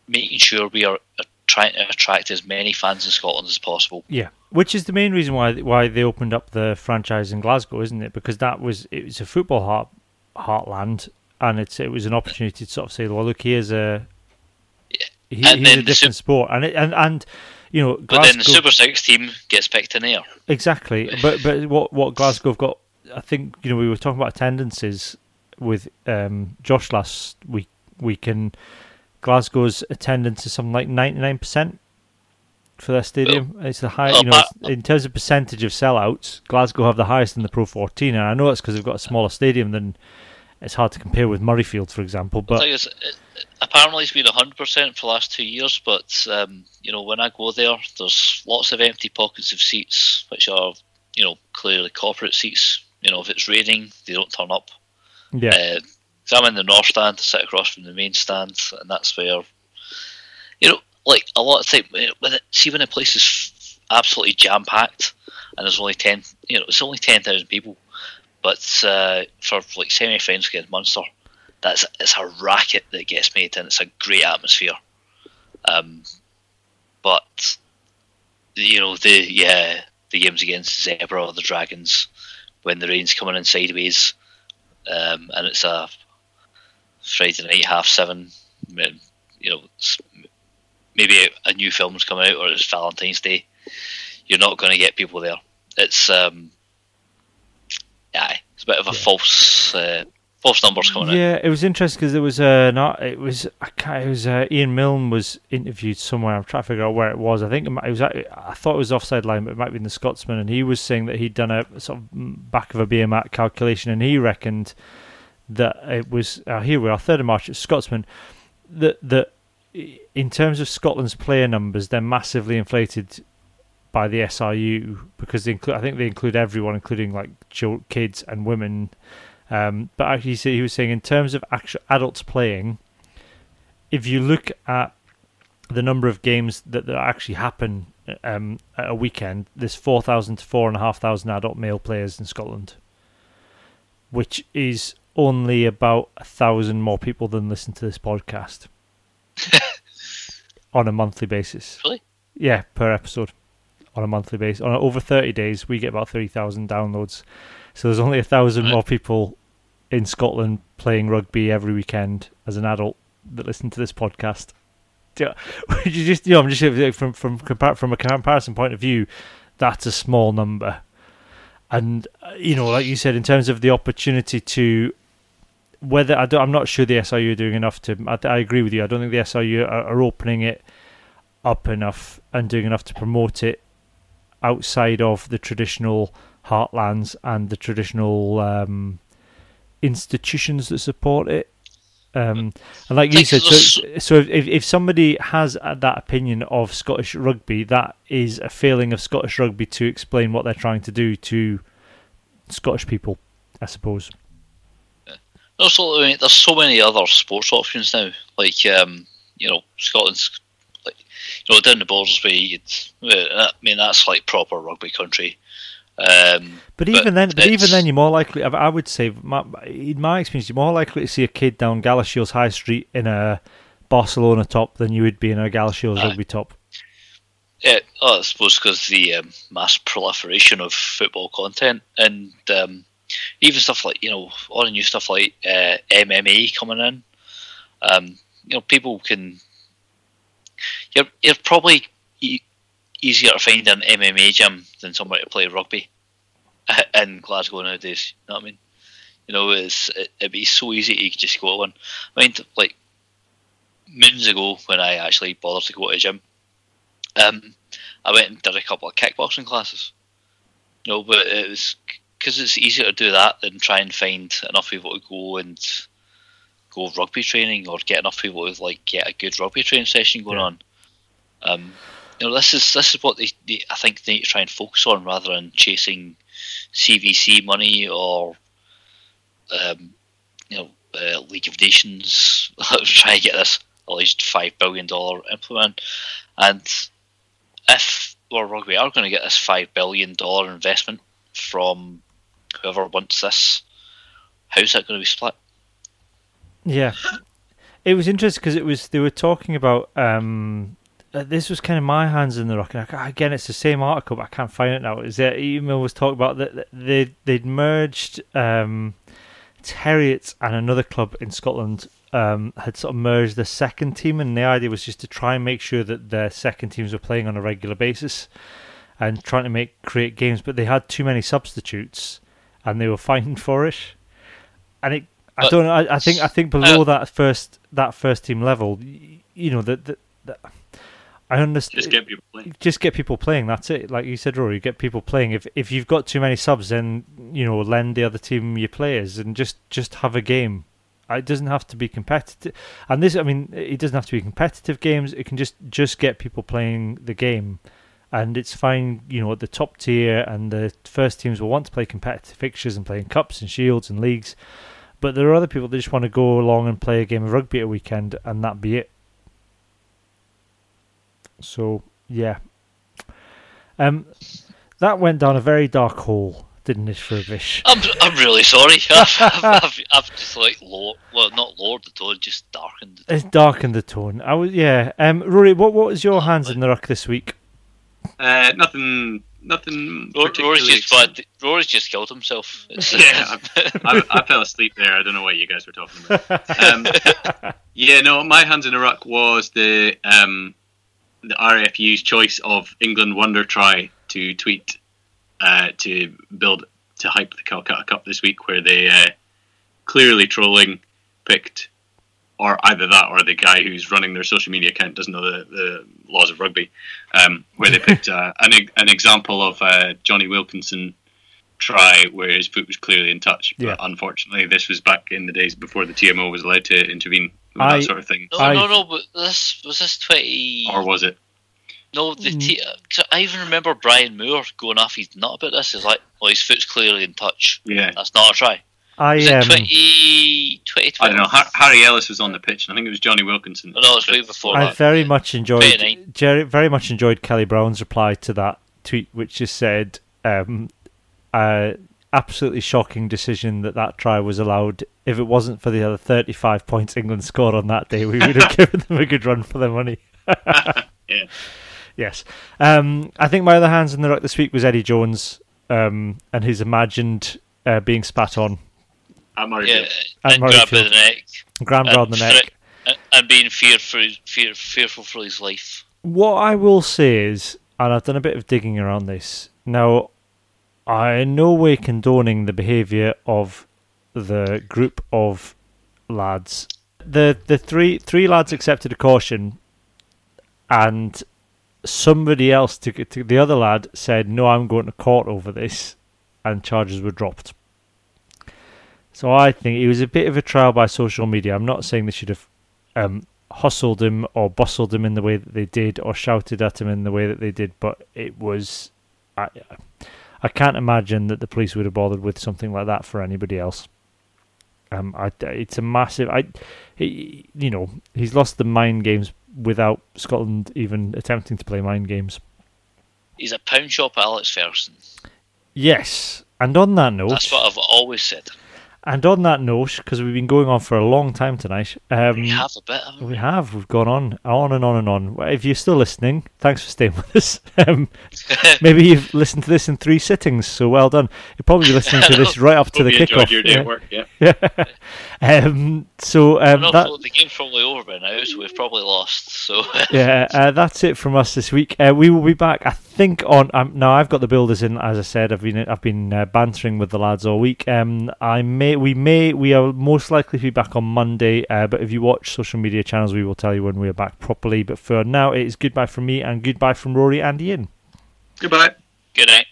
making sure we are trying to attract as many fans in Scotland as possible. Yeah, which is the main reason why why they opened up the franchise in Glasgow, isn't it? Because that was it was a football heart heartland, and it's it was an opportunity to sort of say, well, look, here's a he, And here's a different sport, and it, and and you know, But then the Super Six team gets picked in Ayr. exactly. But but what what Glasgow have got, I think you know, we were talking about attendances with um, Josh last week week, and Glasgow's attendance is something like ninety nine percent for their stadium. it's the high, you know, it's- in terms of percentage of sellouts. Glasgow have the highest in the Pro 14, and I know it's because they've got a smaller stadium than it's hard to compare with Murrayfield, for example. But it, apparently it's been hundred percent for the last two years. But um, you know, when I go there, there's lots of empty pockets of seats, which are you know clearly corporate seats. You know, if it's raining, they don't turn up. yeah, Uh, 'cause I'm in the north stand, sit across from the main stand, and that's where, you know, like a lot of time when it, see when a place is absolutely jam packed and there's only ten, you know, it's only ten thousand people, but uh, for like semi finals against Munster, that's it's a racket that gets made and it's a great atmosphere. Um, but you know the yeah the games against Zebre or the Dragons when the rain's coming in sideways um, and it's a Friday night half seven. You know, maybe a, a new film's coming out or it's Valentine's Day. You're not going to get people there. It's um, yeah, it's a bit of a false uh, false numbers coming out. yeah. It was interesting because there was uh, not. It was I can't, it was uh, Iain Milne was interviewed somewhere. I'm trying to figure out where it was. I think it, might, it was. I thought it was offside line, but it might be in the Scotsman. And he was saying that he'd done a sort of back of a beer mat calculation, and he reckoned that it was. Uh, here we are, third of March. at Scotsman. That that in terms of Scotland's player numbers, they're massively inflated by the SRU because they include. I think they include everyone, including like kids and women. Um, but actually, he was saying in terms of actual adults playing, if you look at the number of games that, that actually happen um, at a weekend, there's four thousand to four and a half thousand adult male players in Scotland, which is only about a thousand more people than listen to this podcast [LAUGHS] on a monthly basis. Really? Yeah, per episode on a monthly basis. On over 30 days, we get about 30,000 downloads. So there's only a thousand Right. more people in Scotland playing rugby every weekend as an adult that listen to this podcast. Do you, would [LAUGHS] you just, you know, I'm just from from compar- from a comparison point of view, that's a small number. And uh, you know, like you said, in terms of the opportunity to whether I don't, I'm not sure the SRU are doing enough to. I, I agree with you. I don't think the SRU are, are opening it up enough and doing enough to promote it outside of the traditional heartlands and the traditional um, institutions that support it. Um, and like you said, so, so if if somebody has uh, that opinion of Scottish rugby, that is a failing of Scottish rugby to explain what they're trying to do to Scottish people, I suppose. Also, I mean, there's so many other sports options now. Like, um, you know, Scotland's like, you know, down the borders way. you'd- uh, I mean, that's like proper rugby country. Um, But even then, but even then, you're more likely. I would say, my, in my experience, you're more likely to see a kid down Galashiels High Street in a Barcelona top than you would be in a Galashiels Aye. rugby top. Yeah, oh, I suppose because the um, mass proliferation of football content and um, even stuff like you know all the new stuff like uh, MMA coming in. Um, you know, people can. You're you're probably e- easier to find an MMA gym than somewhere to play rugby [LAUGHS] in Glasgow nowadays. You know what I mean? You know, it's it, it'd be so easy to just go on. I mean, like moons ago when I actually bothered to go to a gym, um, I went and did a couple of kickboxing classes. No, but it was because it's easier to do that than try and find enough people to go and go rugby training or get enough people to like get a good rugby training session going Yeah. on. Um, you know, this is this is what they, they I think they need to try and focus on rather than chasing CVC money or um, you know uh, League of Nations [LAUGHS] trying to get this at least five billion dollar implement. And if World Rugby are going to get this five billion dollar investment from whoever wants this, how's that going to be split? Yeah, it was interesting because it was they were talking about. Um, uh, this was kind of my hands in the ruck. And I, again, it's the same article, but I can't find it now. Is that email was talking about that they they'd merged um, and another club in Scotland um, had sort of merged the second team, and the idea was just to try and make sure that their second teams were playing on a regular basis and trying to make create games. But they had too many substitutes, and they were fighting for it. And it, I But- don't know. I, I think I think below Uh, that first that first team level, you know that that. that I understand. Just get people playing. just get people playing. That's it. Like you said, Rory, get people playing. If if you've got too many subs, then you know lend the other team your players and just just have a game. It doesn't have to be competitive. And this, I mean, it doesn't have to be competitive games. It can just just get people playing the game, and it's fine. You know, at the top tier and the first teams will want to play competitive fixtures and playing cups and shields and leagues. But there are other people that just want to go along and play a game of rugby at a weekend, and that be it. So yeah, um, that went down a very dark hole, didn't it, for Vish? [LAUGHS] I'm I'm really sorry. I've, [LAUGHS] I've, I've, I've just like low, well, not lowered the tone, just darkened. The It's darkened the tone. I was yeah. Um, Rory, what what was your hands in the ruck this week? Uh, nothing, nothing Rory- particularly. Rory's just exciting. bad. Rory's just killed himself. [LAUGHS] It's, Yeah, I, I fell asleep there. I don't know what you guys were talking about. Um, [LAUGHS] yeah, no, my hands in a ruck was the um, the RFU's choice of England Wonder Try to tweet uh, to build to hype the Calcutta Cup this week, where they uh, clearly trolling picked, or either that or the guy who's running their social media account doesn't know the, the laws of rugby, um, where they picked uh, an e- an example of uh, Jonny Wilkinson try where his foot was clearly in touch. But Yeah. unfortunately, this was back in the days before the TMO was allowed to intervene with I- that sort of thing. no, I- no, no. But this was this twenty. Or was it? No, the Mm. t- 'cause I even remember Brian Moore going off his nut about this. He's like, "Well, his foot's clearly in touch. Yeah. That's not a try." I Was it um, 20, 2012? I don't know. Harry Ellis was on the pitch, and I think it was Jonny Wilkinson. Oh, no, it was way before I that. very much enjoyed Jerry, very much enjoyed Kelly Brown's reply to that tweet, which just said, um, uh, "Absolutely shocking decision that that try was allowed. If it wasn't for the other 35 points England scored on that day, we would have [LAUGHS] given them a good run for their money." [LAUGHS] Yeah. Yes. Um, I think my other hands in the ruck this week was Eddie Jones um, and his imagined uh, being spat on, At Murrayfield. Yeah, At and grabbed by Murrayfield. the neck. grabbed and around the neck. threat- and- and being fear for his, fear, fearful for his life. What I will say is, and I've done a bit of digging around this. Now, I in no way condoning the behaviour of the group of lads. The the three three lads accepted a caution, and somebody else took it. To, the other lad said, "No, I'm going to court over this," and charges were dropped. So I think it was a bit of a trial by social media. I'm not saying they should have um, hustled him or bustled him in the way that they did or shouted at him in the way that they did, but it was. I, I can't imagine that the police would have bothered with something like that for anybody else. Um, I, it's a massive. I, he, you know, he's lost the mind games without Scotland even attempting to play mind games. He's a pound shop Alex Ferguson. Yes, and on that note, That's what I've always said. And on that note, because we've been going on for a long time tonight, um, We have a bit. we? We have. We've gone on, on and on and on. If you're still listening, thanks for staying [LAUGHS] with us. Um, [LAUGHS] maybe you've listened to this in three sittings, so well done. You're probably listening to this [LAUGHS] right up to the kickoff. your day yeah. work. Yeah. Um, so um, that, the game's probably over by now, so we've probably lost. So yeah, uh, that's it from us this week. Uh, we will be back. I think on um, now I've got the builders in. As I said, I've been I've been uh, bantering with the lads all week. Um, I may we may we are most likely to be back on Monday. Uh, but if you watch social media channels, we will tell you when we are back properly. But for now, it is goodbye from me and goodbye from Rory and Iain. Goodbye. Good night.